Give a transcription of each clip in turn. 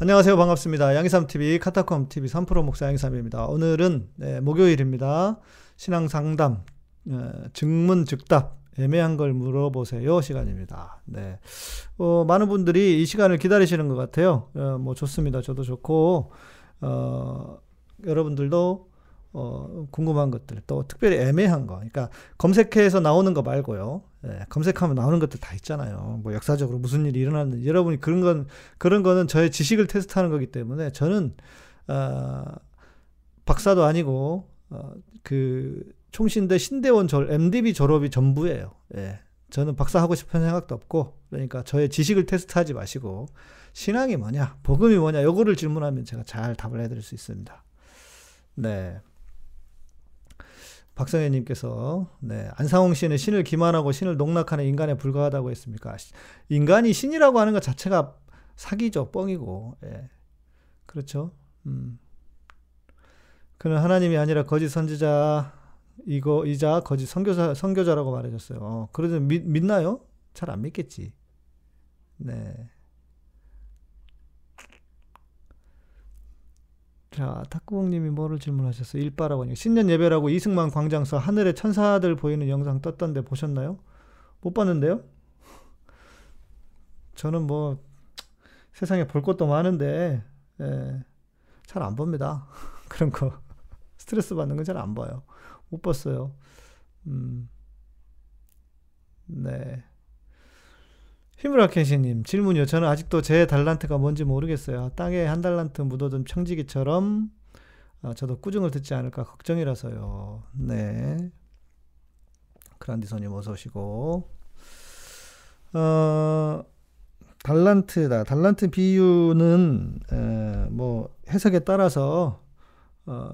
안녕하세요. 반갑습니다. 양희삼TV 카타콤TV 3프로 목사 양희삼입니다. 오늘은 네, 목요일입니다. 신앙상담, 어, 증문즉답, 애매한 걸 물어보세요 시간입니다. 네. 어, 많은 분들이 이 시간을 기다리시는 것 같아요. 어, 뭐 좋습니다. 저도 좋고, 어, 여러분들도 어, 궁금한 것들, 또 특별히 애매한 거. 그러니까 검색해서 나오는 거 말고요. 예, 검색하면 나오는 것들 다 있잖아요. 뭐 역사적으로 무슨 일이 일어났는지. 여러분이 그런 건, 그런 거는 저의 지식을 테스트하는 거기 때문에 저는, 어, 박사도 아니고, 어, 그, 총신대 신대원 졸, MDB 졸업이 전부예요. 예. 저는 박사 하고 싶은 생각도 없고, 그러니까 저의 지식을 테스트하지 마시고, 신앙이 뭐냐, 복음이 뭐냐, 요거를 질문하면 제가 잘 답을 해드릴 수 있습니다. 네. 박성현님께서 네, 안상홍 씨는 신을 기만하고 신을 농락하는 인간에 불과하다고 했습니까? 인간이 신이라고 하는 것 자체가 사기죠, 뻥이고, 예. 그렇죠. 음. 그는 하나님이 아니라 거짓 선지자 이거 이자 거짓 선교사 선교자라고 말해줬어요. 어, 그래도 믿, 믿나요? 잘 안 믿겠지. 네. 자, 탁구공님이 뭐를 질문하셨어요? 일바라고 하니까 신년 예배라고 이승만 광장서 하늘에 천사들 보이는 영상 떴던데 보셨나요? 못 봤는데요? 저는 뭐 세상에 볼 것도 많은데 예, 잘 안 봅니다. 그런 거 스트레스 받는 건 잘 안 봐요. 못 봤어요. 음, 네. 히무라켄시님 질문이요. 저는 아직도 제 달란트가 뭔지 모르겠어요. 땅에 한 달란트 묻어둔 청지기처럼 아, 저도 꾸중을 듣지 않을까 걱정이라서요. 네. 그란디선님 어서 오시고 어, 달란트다. 달란트 비유는 에, 뭐 해석에 따라서 어,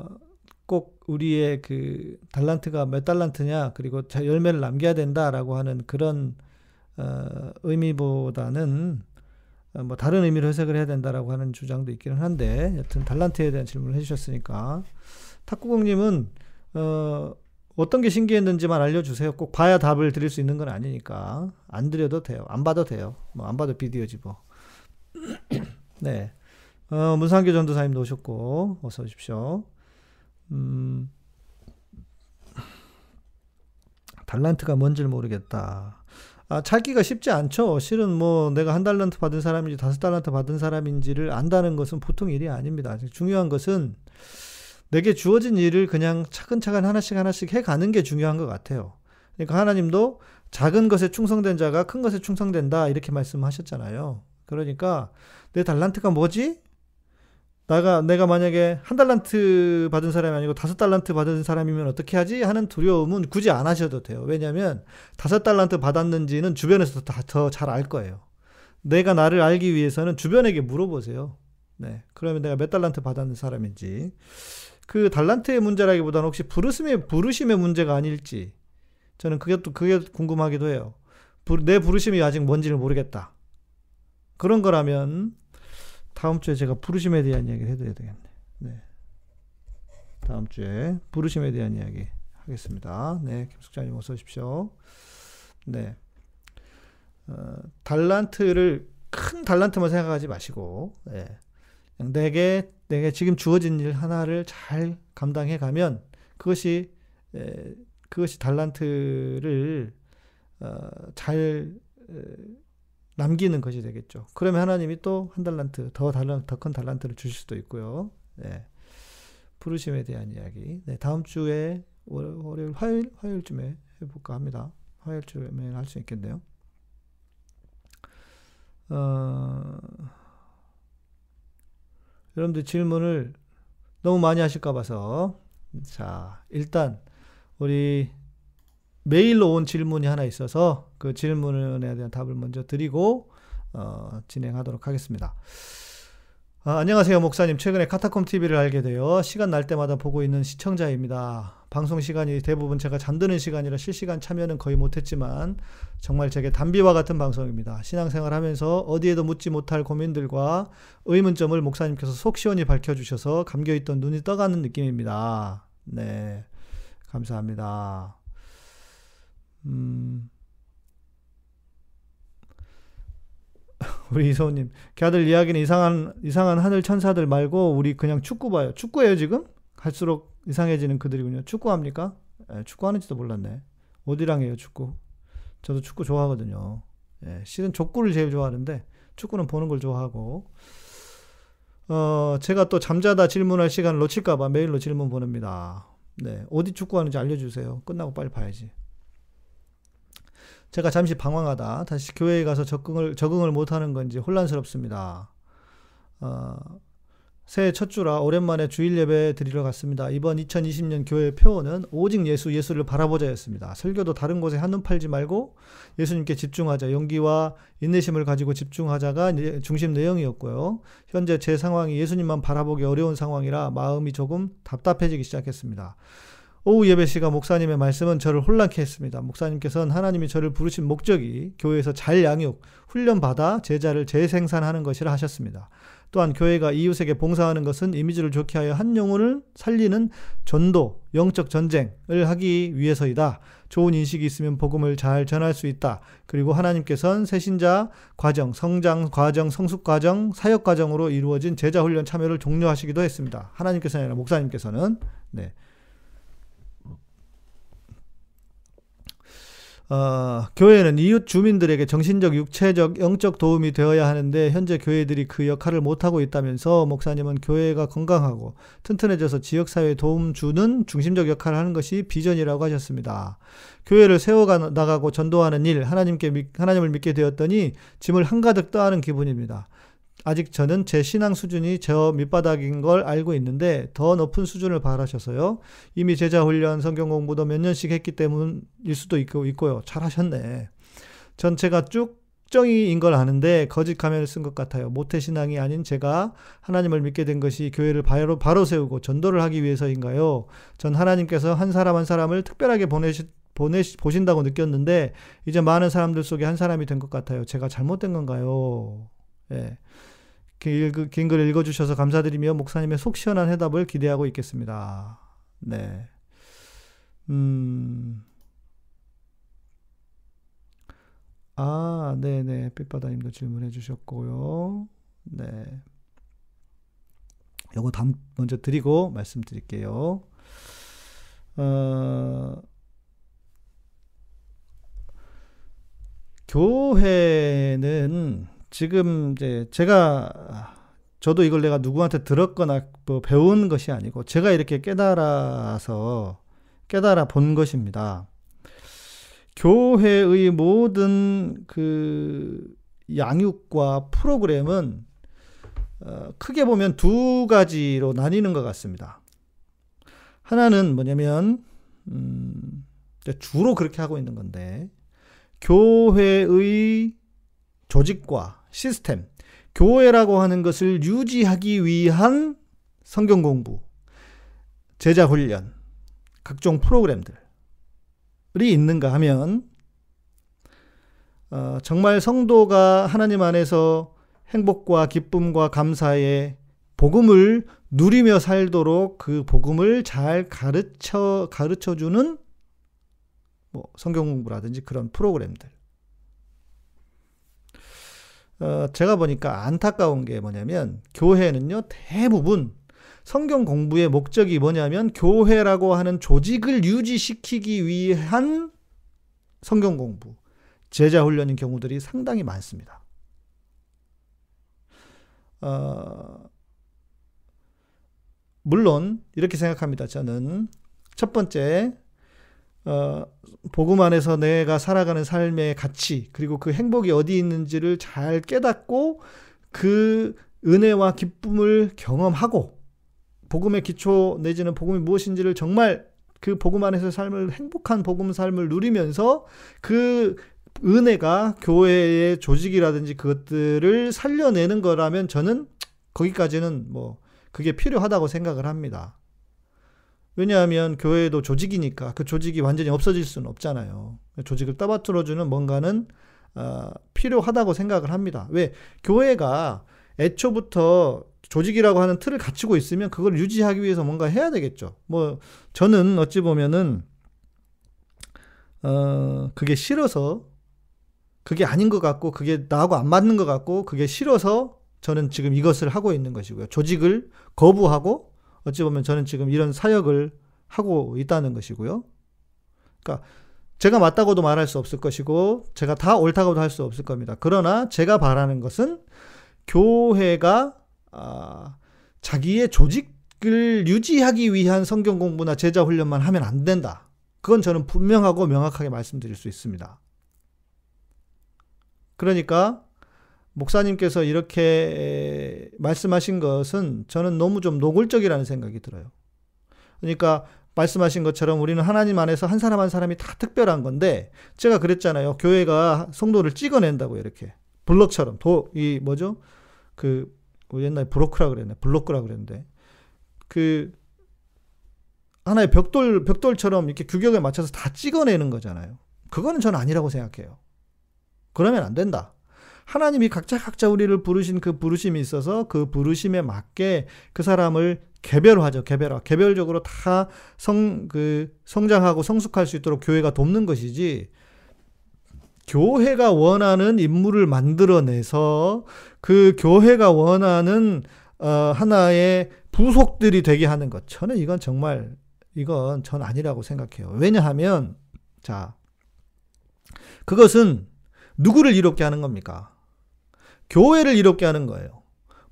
꼭 우리의 그 달란트가 몇 달란트냐 그리고 열매를 남겨야 된다라고 하는 그런 어, 의미보다는 어, 뭐 다른 의미로 해석을 해야 된다라고 하는 주장도 있기는 한데 여튼 달란트에 대한 질문을 해주셨으니까 탁구공님은 어, 어떤 게 신기했는지만 알려주세요. 꼭 봐야 답을 드릴 수 있는 건 아니니까 안 드려도 돼요. 안 봐도 돼요. 뭐 안 봐도 비디오지 뭐. 네. 어, 문상교 전도사님도 오셨고 어서 오십시오. 음, 달란트가 뭔지를 모르겠다. 아, 찾기가 쉽지 않죠. 실은 뭐 내가 한 달란트 받은 사람인지 다섯 달란트 받은 사람인지를 안다는 것은 보통 일이 아닙니다. 중요한 것은 내게 주어진 일을 그냥 차근차근 하나씩 하나씩 해 가는 게 중요한 것 같아요. 그러니까 하나님도 작은 것에 충성된 자가 큰 것에 충성된다 이렇게 말씀하셨잖아요. 그러니까 내 달란트가 뭐지? 내가 내가 만약에 한 달란트 받은 사람이 아니고 다섯 달란트 받은 사람이면 어떻게 하지 하는 두려움은 굳이 안 하셔도 돼요. 왜냐하면 다섯 달란트 받았는지는 주변에서 더잘 알 거예요. 내가 나를 알기 위해서는 주변에게 물어보세요. 네, 그러면 내가 몇 달란트 받았는 사람인지 그 달란트의 문제라기보다는 혹시 부르심의 부르심의 문제가 아닐지 저는 그게 또 그게 궁금하기도 해요. 내 부르심이 아직 뭔지를 모르겠다. 그런 거라면 다음 주에 제가 부르심에 대한 이야기를 해드려야 되겠네. 네. 다음 주에 부르심에 대한 이야기 하겠습니다. 네, 김숙자님 어서 오십시오. 네. 어, 달란트를 큰 달란트만 생각하지 마시고, 네. 내게 내게 지금 주어진 일 하나를 잘 감당해 가면 그것이 에, 그것이 달란트를 어, 잘 에, 남기는 것이 되겠죠. 그러면 하나님이 또 한 달란트, 더 달란, 더큰 달란트를 주실 수도 있고요. 네. 부르심에 대한 이야기. 네, 다음 주에 월요일, 화요일, 화요일쯤에 해볼까 합니다. 화요일쯤에 할 수 있겠네요. 어, 여러분들 질문을 너무 많이 하실까 봐서. 자, 일단, 우리 메일로 온 질문이 하나 있어서 그 질문에 대한 답을 먼저 드리고 어, 진행하도록 하겠습니다. 아, 안녕하세요, 목사님. 최근에 카타콤 TV를 알게 되어 시간 날 때마다 보고 있는 시청자입니다. 방송 시간이 대부분 제가 잠드는 시간이라 실시간 참여는 거의 못했지만 정말 제게 단비와 같은 방송입니다. 신앙생활 하면서 어디에도 묻지 못할 고민들과 의문점을 목사님께서 속 시원히 밝혀주셔서 감겨있던 눈이 떠가는 느낌입니다. 네. 감사합니다. 음, 우리 이소님, 걔들 이야기는 이상한 이상한 하늘 천사들 말고 우리 그냥 축구 봐요. 축구예요 지금? 갈수록 이상해지는 그들이군요. 축구합니까? 예, 축구하는지도 몰랐네. 어디랑 해요 축구? 저도 축구 좋아하거든요. 예, 실은 족구를 제일 좋아하는데 축구는 보는 걸 좋아하고 어, 제가 또 잠자다 질문할 시간을 놓칠까봐 메일로 질문 보냅니다. 네, 어디 축구하는지 알려주세요. 끝나고 빨리 봐야지. 제가 잠시 방황하다 다시 교회에 가서 적응을, 적응을 못하는 건지 혼란스럽습니다. 어, 새해 첫 주라 오랜만에 주일 예배 드리러 갔습니다. 이번 2020년 교회 표어는 오직 예수, 예수를 바라보자였습니다. 설교도 다른 곳에 한눈 팔지 말고 예수님께 집중하자, 용기와 인내심을 가지고 집중하자가 중심 내용이었고요. 현재 제 상황이 예수님만 바라보기 어려운 상황이라 마음이 조금 답답해지기 시작했습니다. 오후 예배 시간 목사님의 말씀은 저를 혼란케 했습니다. 목사님께서는 하나님이 저를 부르신 목적이 교회에서 잘 양육, 훈련받아 제자를 재생산하는 것이라 하셨습니다. 또한 교회가 이웃에게 봉사하는 것은 이미지를 좋게 하여 한 영혼을 살리는 전도, 영적 전쟁을 하기 위해서이다. 좋은 인식이 있으면 복음을 잘 전할 수 있다. 그리고 하나님께서는 새신자 과정, 성장 과정, 성숙 과정, 사역 과정으로 이루어진 제자 훈련 참여를 종료하시기도 했습니다. 하나님께서 아니라 목사님께서는 네. 어, 교회는 이웃 주민들에게 정신적, 육체적, 영적 도움이 되어야 하는데 현재 교회들이 그 역할을 못하고 있다면서 목사님은 교회가 건강하고 튼튼해져서 지역사회에 도움 주는 중심적 역할을 하는 것이 비전이라고 하셨습니다. 교회를 세워가 나가고 전도하는 일, 하나님께, 하나님을 믿게 되었더니 짐을 한가득 떠안은 기분입니다. 아직 저는 제 신앙 수준이 저 밑바닥인 걸 알고 있는데 더 높은 수준을 바라셔서요. 이미 제자 훈련, 성경 공부도 몇 년씩 했기 때문일 수도 있고 있고요. 잘하셨네. 전체가 쭉 정의인 걸 아는데 거짓 가면을 쓴 것 같아요. 모태 신앙이 아닌 제가 하나님을 믿게 된 것이 교회를 바로, 바로 세우고 전도를 하기 위해서인가요? 전 하나님께서 한 사람 한 사람을 특별하게 보내시, 보내 보신다고 느꼈는데 이제 많은 사람들 속에 한 사람이 된 것 같아요. 제가 잘못된 건가요? 예. 긴 글 읽어주셔서 감사드리며 목사님의 속 시원한 해답을 기대하고 있겠습니다. 네. 음. 아, 네네. 빛바다님도 질문해 주셨고요. 네. 요거 다음 먼저 드리고 말씀드릴게요. 어, 교회는 지금 이제 제가 저도 이걸 내가 누구한테 들었거나 뭐 배운 것이 아니고 제가 이렇게 깨달아서 깨달아 본 것입니다. 교회의 모든 그 양육과 프로그램은 어, 크게 보면 두 가지로 나뉘는 것 같습니다. 하나는 뭐냐면 음, 주로 그렇게 하고 있는 건데 교회의 조직과 시스템, 교회라고 하는 것을 유지하기 위한 성경 공부, 제자 훈련, 각종 프로그램들이 있는가 하면 어, 정말 성도가 하나님 안에서 행복과 기쁨과 감사의 복음을 누리며 살도록 그 복음을 잘 가르쳐 가르쳐 주는 뭐 성경 공부라든지 그런 프로그램들 어, 제가 보니까 안타까운 게 뭐냐면 교회는요 대부분 성경 공부의 목적이 뭐냐면 교회라고 하는 조직을 유지시키기 위한 성경 공부, 제자 훈련인 경우들이 상당히 많습니다. 어, 물론 이렇게 생각합니다. 저는 첫 번째 어, 복음 안에서 내가 살아가는 삶의 가치, 그리고 그 행복이 어디 있는지를 잘 깨닫고 그 은혜와 기쁨을 경험하고 복음의 기초 내지는 복음이 무엇인지를 정말 그 복음 안에서 삶을 행복한 복음 삶을 누리면서 그 은혜가 교회의 조직이라든지 그것들을 살려내는 거라면 저는 거기까지는 뭐 그게 필요하다고 생각을 합니다. 왜냐하면 교회도 조직이니까 그 조직이 완전히 없어질 수는 없잖아요. 조직을 떠받들어주는 뭔가는 어, 필요하다고 생각을 합니다. 왜 교회가 애초부터 조직이라고 하는 틀을 갖추고 있으면 그걸 유지하기 위해서 뭔가 해야 되겠죠. 뭐 저는 어찌 보면은 어 그게 싫어서 그게 아닌 것 같고 그게 나하고 안 맞는 것 같고 그게 싫어서 저는 지금 이것을 하고 있는 것이고요. 조직을 거부하고 어찌 보면 저는 지금 이런 사역을 하고 있다는 것이고요. 그러니까 제가 맞다고도 말할 수 없을 것이고 제가 다 옳다고도 할 수 없을 겁니다. 그러나 제가 바라는 것은 교회가 아, 자기의 조직을 유지하기 위한 성경 공부나 제자 훈련만 하면 안 된다. 그건 저는 분명하고 명확하게 말씀드릴 수 있습니다. 그러니까 목사님께서 이렇게 말씀하신 것은 저는 너무 좀 노골적이라는 생각이 들어요. 그러니까 말씀하신 것처럼 우리는 하나님 안에서 한 사람 한 사람이 다 특별한 건데 제가 그랬잖아요. 교회가 성도를 찍어낸다고 이렇게 블럭처럼 도 이 뭐죠? 그 옛날에 브로크라 그랬네. 블로크라 그랬는데 그 하나의 벽돌 벽돌처럼 이렇게 규격에 맞춰서 다 찍어내는 거잖아요. 그거는 저는 아니라고 생각해요. 그러면 안 된다. 하나님이 각자 각자 우리를 부르신 그 부르심이 있어서 그 부르심에 맞게 그 사람을 개별화죠. 개별화. 개별적으로 다 성, 그, 성장하고 성숙할 수 있도록 교회가 돕는 것이지, 교회가 원하는 인물을 만들어내서 그 교회가 원하는, 어, 하나의 부속들이 되게 하는 것. 저는 이건 정말, 이건 전 아니라고 생각해요. 왜냐하면, 자, 그것은 누구를 이롭게 하는 겁니까? 교회를 이롭게 하는 거예요.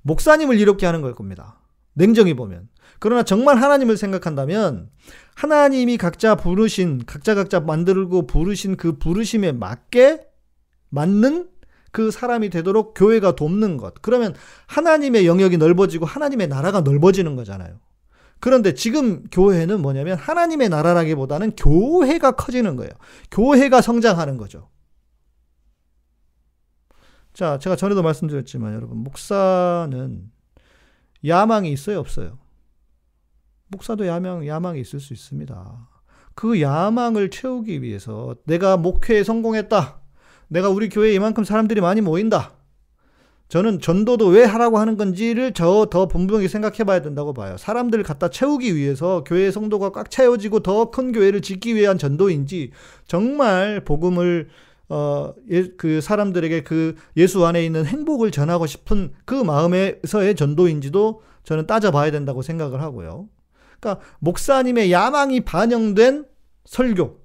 목사님을 이롭게 하는 걸 겁니다. 냉정히 보면. 그러나 정말 하나님을 생각한다면 하나님이 각자 부르신 각자 각자 만들고 부르신 그 부르심에 맞게 맞는 그 사람이 되도록 교회가 돕는 것. 그러면 하나님의 영역이 넓어지고 하나님의 나라가 넓어지는 거잖아요. 그런데 지금 교회는 뭐냐면 하나님의 나라라기보다는 교회가 커지는 거예요. 교회가 성장하는 거죠. 자, 제가 전에도 말씀드렸지만 여러분, 목사는 야망이 있어요, 없어요? 목사도 야망, 야망이 있을 수 있습니다. 그 야망을 채우기 위해서 내가 목회에 성공했다. 내가 우리 교회에 이만큼 사람들이 많이 모인다. 저는 전도도 왜 하라고 하는 건지를 저 더 분명히 생각해 봐야 된다고 봐요. 사람들을 갖다 채우기 위해서 교회 성도가 꽉 채워지고 더 큰 교회를 짓기 위한 전도인지 정말 복음을 어, 예, 그 사람들에게 그 예수 안에 있는 행복을 전하고 싶은 그 마음에서의 전도인지도 저는 따져봐야 된다고 생각을 하고요. 그러니까 목사님의 야망이 반영된 설교,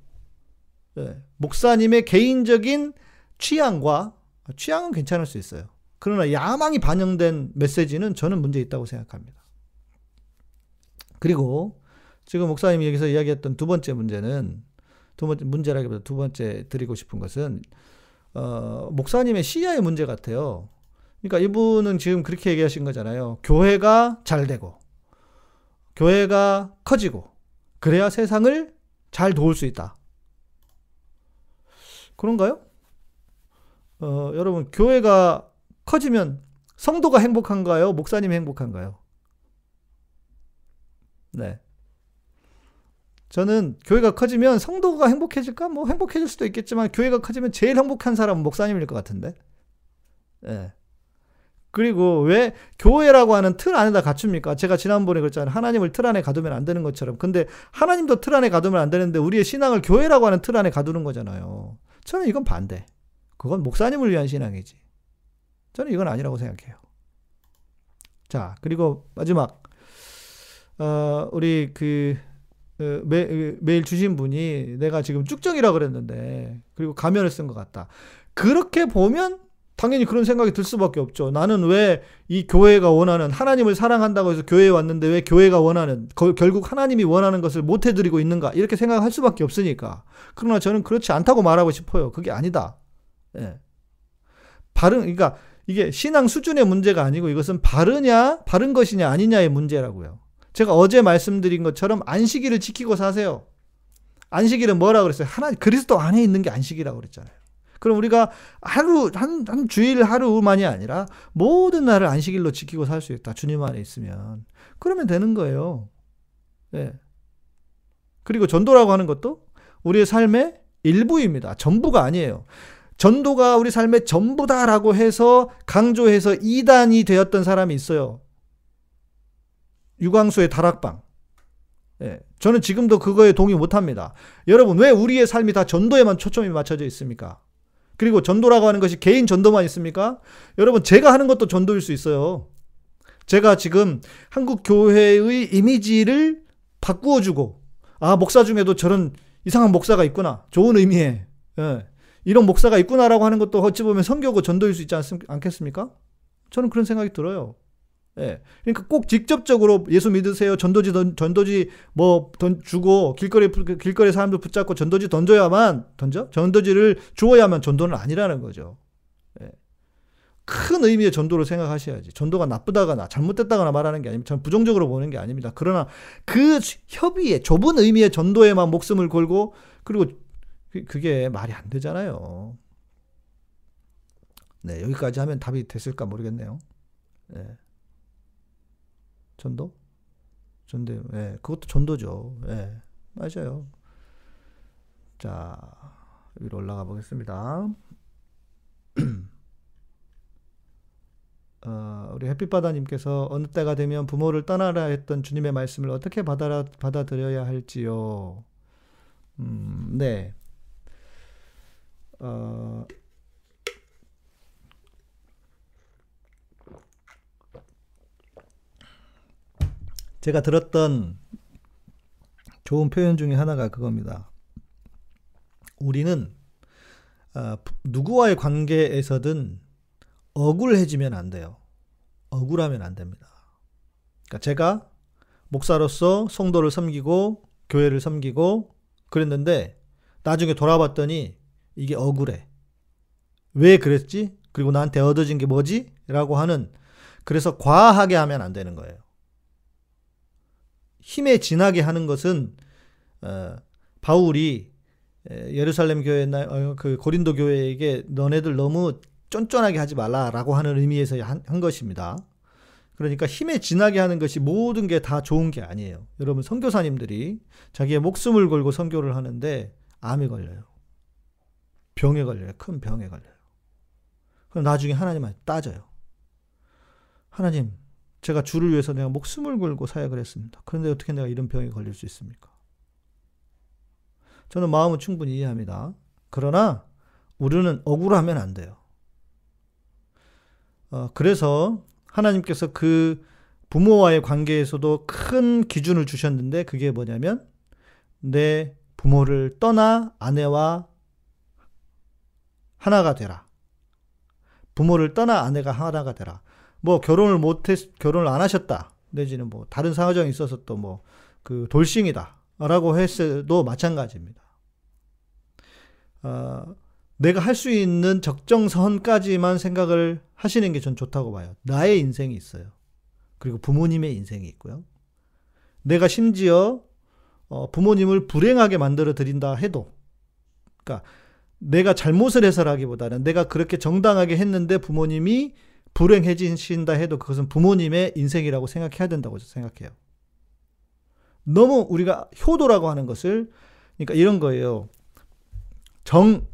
네, 목사님의 개인적인 취향과 취향은 괜찮을 수 있어요. 그러나 야망이 반영된 메시지는 저는 문제 있다고 생각합니다. 그리고 지금 목사님이 여기서 이야기했던 두 번째 문제는 두 번째 문제라기보다 두 번째 드리고 싶은 것은 어, 목사님의 시야의 문제 같아요. 그러니까 이분은 지금 그렇게 얘기하신 거잖아요. 교회가 잘 되고 교회가 커지고 그래야 세상을 잘 도울 수 있다. 그런가요? 어, 여러분 교회가 커지면 성도가 행복한가요? 목사님이 행복한가요? 네. 저는 교회가 커지면 성도가 행복해질까? 뭐 행복해질 수도 있겠지만 교회가 커지면 제일 행복한 사람은 목사님일 것 같은데. 예. 네. 그리고 왜 교회라고 하는 틀 안에다 갖춥니까? 제가 지난번에 그랬잖아요. 하나님을 틀 안에 가두면 안 되는 것처럼. 근데 하나님도 틀 안에 가두면 안 되는데 우리의 신앙을 교회라고 하는 틀 안에 가두는 거잖아요. 저는 이건 반대. 그건 목사님을 위한 신앙이지. 저는 이건 아니라고 생각해요. 자, 그리고 마지막. 어, 우리 그 어, 매, 어, 메일 주신 분이 내가 지금 쭉정이라 그랬는데 그리고 가면을 쓴 것 같다. 그렇게 보면 당연히 그런 생각이 들 수밖에 없죠. 나는 왜 이 교회가 원하는 하나님을 사랑한다고 해서 교회에 왔는데 왜 교회가 원하는 거, 결국 하나님이 원하는 것을 못 해드리고 있는가 이렇게 생각할 수밖에 없으니까. 그러나 저는 그렇지 않다고 말하고 싶어요. 그게 아니다. 예. 바른 그러니까 이게 신앙 수준의 문제가 아니고 이것은 바르냐 바른 것이냐 아니냐의 문제라고요. 제가 어제 말씀드린 것처럼 안식일을 지키고 사세요. 안식일은 뭐라 그랬어요? 하나 그리스도 안에 있는 게 안식이라고 그랬잖아요. 그럼 우리가 하루 한, 한 주일 하루만이 아니라 모든 날을 안식일로 지키고 살 수 있다. 주님 안에 있으면 그러면 되는 거예요. 네. 그리고 전도라고 하는 것도 우리의 삶의 일부입니다. 전부가 아니에요. 전도가 우리 삶의 전부다라고 해서 강조해서 이단이 되었던 사람이 있어요. 유광수의 다락방. 예, 저는 지금도 그거에 동의 못 합니다. 여러분, 왜 우리의 삶이 다 전도에만 초점이 맞춰져 있습니까? 그리고 전도라고 하는 것이 개인 전도만 있습니까? 여러분, 제가 하는 것도 전도일 수 있어요. 제가 지금 한국 교회의 이미지를 바꾸어 주고, 아, 목사 중에도 저런 이상한 목사가 있구나. 좋은 의미에. 예. 이런 목사가 있구나라고 하는 것도 어찌 보면 성교고 전도일 수 있지 않, 않겠습니까? 저는 그런 생각이 들어요. 예. 그러니까 꼭 직접적으로 예수 믿으세요. 전도지 던, 전도지 뭐 던, 주고 길거리 길거리 사람들 붙잡고 전도지 던져야만 던져 전도지를 주어야만 전도는 아니라는 거죠. 예. 큰 의미의 전도로 생각하셔야지. 전도가 나쁘다거나 잘못됐다거나 말하는 게 아닙니다. 저는 부정적으로 보는 게 아닙니다. 그러나 그 협의에 좁은 의미의 전도에만 목숨을 걸고 그리고 그, 그게 말이 안 되잖아요. 네, 여기까지 하면 답이 됐을까 모르겠네요. 네. 전도? 전도, 예, 네, 그것도 전도죠. 예, 네, 맞아요. 자, 위로 올라가 보겠습니다. 어, 우리 햇빛바다님께서 어느 때가 되면 부모를 떠나라 했던 주님의 말씀을 어떻게 받아, 받아들여야 할지요. 음, 네. 어, 제가 들었던 좋은 표현 중에 하나가 그겁니다. 우리는 어, 누구와의 관계에서든 억울해지면 안 돼요. 억울하면 안 됩니다. 그러니까 제가 목사로서 성도를 섬기고 교회를 섬기고 그랬는데 나중에 돌아봤더니 이게 억울해. 왜 그랬지? 그리고 나한테 얻어진 게 뭐지? 라고 하는 그래서 과하게 하면 안 되는 거예요. 힘에 진하게 하는 것은 어, 바울이 예루살렘 교회 어, 그 고린도 교회에게 너네들 너무 쫀쫀하게 하지 말라라고 하는 의미에서 한, 한 것입니다. 그러니까 힘에 진하게 하는 것이 모든 게 다 좋은 게 아니에요. 여러분 선교사님들이 자기의 목숨을 걸고 선교를 하는데 암이 걸려요. 병에 걸려요. 큰 병에 걸려요. 그럼 나중에 하나님한테 따져요. 하나님, 제가 주를 위해서 내가 목숨을 걸고 사역을 했습니다. 그런데 어떻게 내가 이런 병에 걸릴 수 있습니까? 저는 마음은 충분히 이해합니다. 그러나 우리는 억울하면 안 돼요. 어, 그래서 하나님께서 그 부모와의 관계에서도 큰 기준을 주셨는데 그게 뭐냐면 내 부모를 떠나 아내와 하나가 되라. 부모를 떠나 아내가 하나가 되라. 뭐 결혼을 못했 결혼을 안 하셨다 내지는 뭐 다른 사정이 있어서 또 뭐 그 돌싱이다라고 했어도 마찬가지입니다. 어, 내가 할 수 있는 적정선까지만 생각을 하시는 게 전 좋다고 봐요. 나의 인생이 있어요. 그리고 부모님의 인생이 있고요. 내가 심지어 어, 부모님을 불행하게 만들어 드린다 해도, 그러니까 내가 잘못을 해서라기보다는 내가 그렇게 정당하게 했는데 부모님이 불행해지신다 해도 그것은 부모님의 인생이라고 생각해야 된다고 생각해요. 너무 우리가 효도라고 하는 것을 그러니까 이런 거예요. 정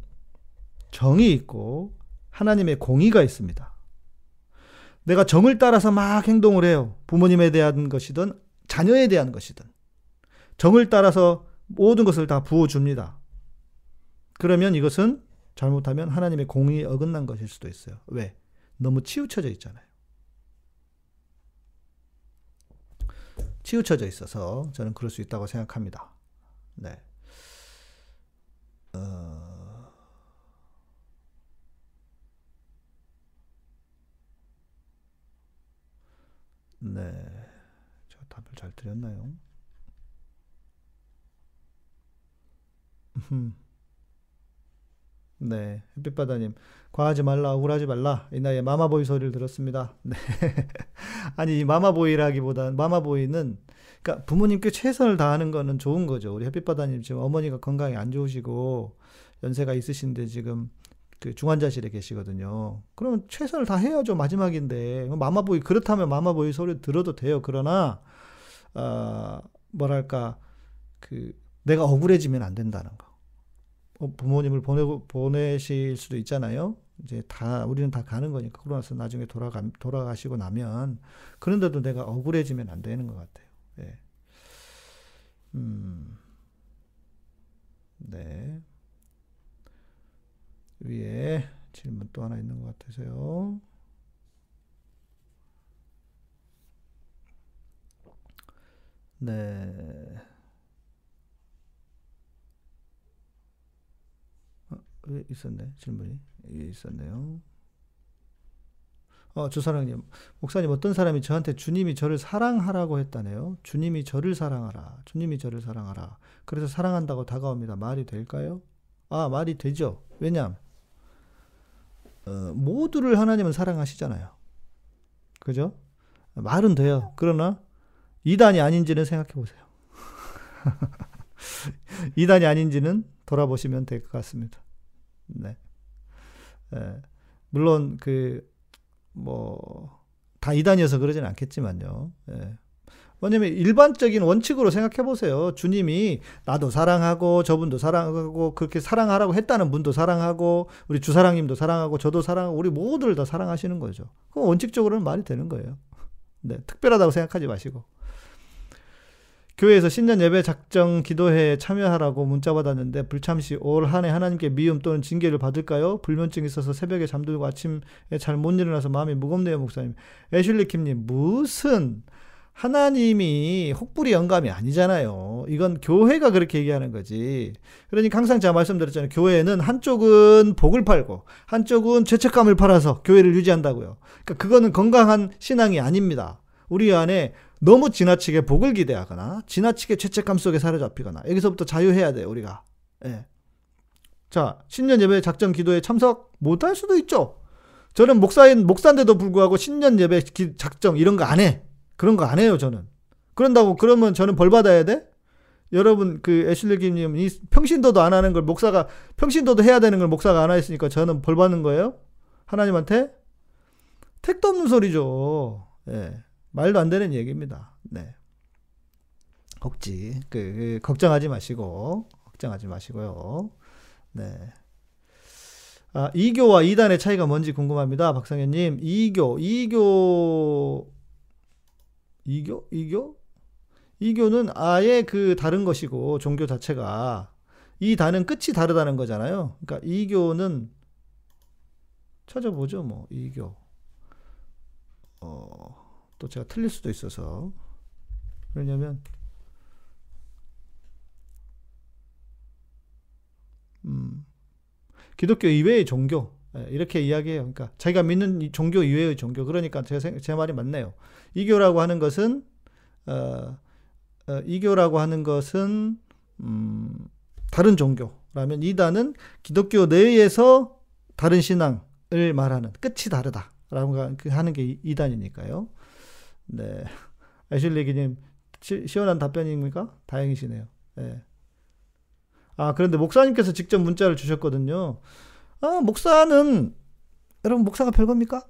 정이 있고 하나님의 공의가 있습니다. 내가 정을 따라서 막 행동을 해요. 부모님에 대한 것이든 자녀에 대한 것이든 정을 따라서 모든 것을 다 부어 줍니다. 그러면 이것은 잘못하면 하나님의 공의에 어긋난 것일 수도 있어요. 왜? 너무 치우쳐져 있잖아요. 치우쳐져 있어서 저는 그럴 수 있다고 생각합니다. 네. 어... 네. 저 답을 잘 드렸나요? 네. 햇빛바다님. 과하지 말라, 억울하지 말라. 이 나이에 마마보이 소리를 들었습니다. 네. 아니, 이 마마보이라기보다 마마보이는 그러니까 부모님께 최선을 다하는 거는 좋은 거죠. 우리 햇빛바다님 지금 어머니가 건강이 안 좋으시고 연세가 있으신데 지금 그 중환자실에 계시거든요. 그러면 최선을 다 해야죠. 마지막인데. 마마보이, 그렇다면 마마보이 소리 들어도 돼요. 그러나, 어, 뭐랄까, 그, 내가 억울해지면 안 된다는 거. 어, 부모님을 보내고, 보내실 수도 있잖아요. 이제 다 우리는 다 가는 거니까 그러고 나서 나중에 돌아가 돌아가시고 나면 그런데도 내가 억울해지면 안 되는 것 같아요. 예. 음. 네. 위에 질문 또 하나 있는 것 같아서요. 네. 어, 왜 있었네? 질문이. 예, 있었네요. 어, 조사랑님. 목사님, 어떤 사람이 저한테 주님이 저를 사랑하라고 했다네요. 주님이 저를 사랑하라. 주님이 저를 사랑하라. 그래서 사랑한다고 다가옵니다. 말이 될까요? 아, 말이 되죠. 왜냐? 어, 모두를 하나님은 사랑하시잖아요. 그죠? 말은 돼요. 그러나 이단이 아닌지는 생각해 보세요. 이단이 아닌지는 돌아보시면 될 것 같습니다. 네. 예, 물론 그 뭐 다 이단이어서 그러진 않겠지만요. 예. 왜냐면 일반적인 원칙으로 생각해 보세요. 주님이 나도 사랑하고 저분도 사랑하고 그렇게 사랑하라고 했다는 분도 사랑하고 우리 주사랑님도 사랑하고 저도 사랑하고 우리 모두를 다 사랑하시는 거죠. 그럼 원칙적으로는 말이 되는 거예요. 네, 특별하다고 생각하지 마시고. 교회에서 신년 예배 작정 기도회에 참여하라고 문자 받았는데 불참시 올 한해 하나님께 미움 또는 징계를 받을까요? 불면증이 있어서 새벽에 잠들고 아침에 잘 못 일어나서 마음이 무겁네요, 목사님. 애슐리 킴님, 무슨 하나님이 혹부리 영감이 아니잖아요. 이건 교회가 그렇게 얘기하는 거지. 그러니까 항상 제가 말씀드렸잖아요. 교회는 한쪽은 복을 팔고 한쪽은 죄책감을 팔아서 교회를 유지한다고요. 그러니까 그거는 건강한 신앙이 아닙니다. 우리 안에 너무 지나치게 복을 기대하거나 지나치게 죄책감 속에 사로잡히거나 여기서부터 자유해야 돼요 우리가. 예. 자 신년 예배 작정 기도에 참석 못할 수도 있죠. 저는 목사인 목사인데도 불구하고 신년 예배 기, 작정 이런 거 안 해. 그런 거 안 해요 저는. 그런다고 그러면 저는 벌 받아야 돼? 여러분 그 애슐리 김님 이 평신도도 안 하는 걸 목사가 평신도도 해야 되는 걸 목사가 안 하였으니까 저는 벌 받는 거예요? 하나님한테 택도 없는 소리죠. 예. 말도 안 되는 얘기입니다. 네. 혹지 그, 그 걱정하지 마시고 걱정하지 마시고요. 네. 아, 이교와 이단의 차이가 뭔지 궁금합니다. 박상현님, 이교, 이교, 이교, 이교, 이교는 아예 그 다른 것이고 종교 자체가 이단은 끝이 다르다는 거잖아요. 그러니까 이교는 찾아보죠, 뭐 이교. 어. 또 제가 틀릴 수도 있어서 왜냐면 음, 기독교 이외의 종교 예, 이렇게 이야기해요. 그러니까 자기가 믿는 종교 이외의 종교 그러니까 제, 제 말이 맞네요. 이교라고 하는 것은 어, 어, 이교라고 하는 것은 음, 다른 종교라면 이단은 기독교 내에서 다른 신앙을 말하는 끝이 다르다라고 하는 게 이단이니까요. 네. 애슐리 기님, 시원한 답변입니까? 다행이시네요. 네. 아, 그런데 목사님께서 직접 문자를 주셨거든요. 아, 목사는, 여러분, 목사가 별겁니까?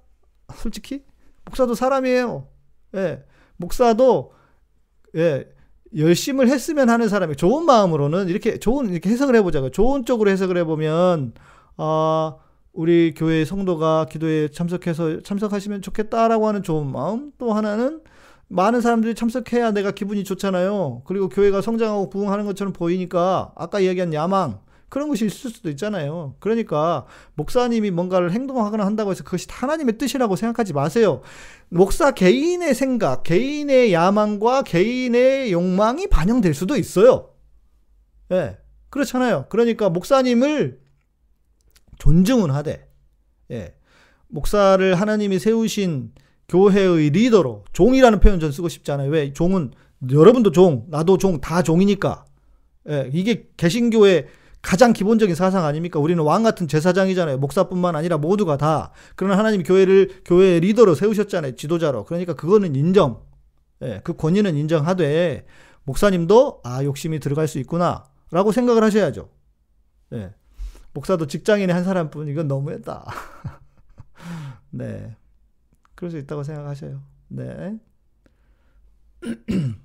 솔직히? 목사도 사람이에요. 예. 목사도, 예, 열심을 했으면 하는 사람이 좋은 마음으로는 이렇게 좋은, 이렇게 해석을 해보자고요. 좋은 쪽으로 해석을 해보면, 아, 우리 교회 성도가 기도에 참석해서 참석하시면 좋겠다라고 하는 좋은 마음 또 하나는 많은 사람들이 참석해야 내가 기분이 좋잖아요. 그리고 교회가 성장하고 부흥하는 것처럼 보이니까 아까 이야기한 야망 그런 것이 있을 수도 있잖아요. 그러니까 목사님이 뭔가를 행동하거나 한다고 해서 그것이 하나님의 뜻이라고 생각하지 마세요. 목사 개인의 생각, 개인의 야망과 개인의 욕망이 반영될 수도 있어요. 예. 네, 그렇잖아요. 그러니까 목사님을 존중은 하되, 예. 목사를 하나님이 세우신 교회의 리더로 종이라는 표현 전 쓰고 싶지 않아요. 왜? 종은 여러분도 종, 나도 종, 다 종이니까. 예, 이게 개신교의 가장 기본적인 사상 아닙니까? 우리는 왕 같은 제사장이잖아요. 목사뿐만 아니라 모두가 다. 그러나 하나님이 교회를 교회의 리더로 세우셨잖아요. 지도자로. 그러니까 그거는 인정. 예, 그 권위는 인정하되 목사님도 아 욕심이 들어갈 수 있구나라고 생각을 하셔야죠. 예. 목사도 직장인의 한 사람뿐 이건 너무했다. 네. 그럴 수 있다고 생각하셔요. 네.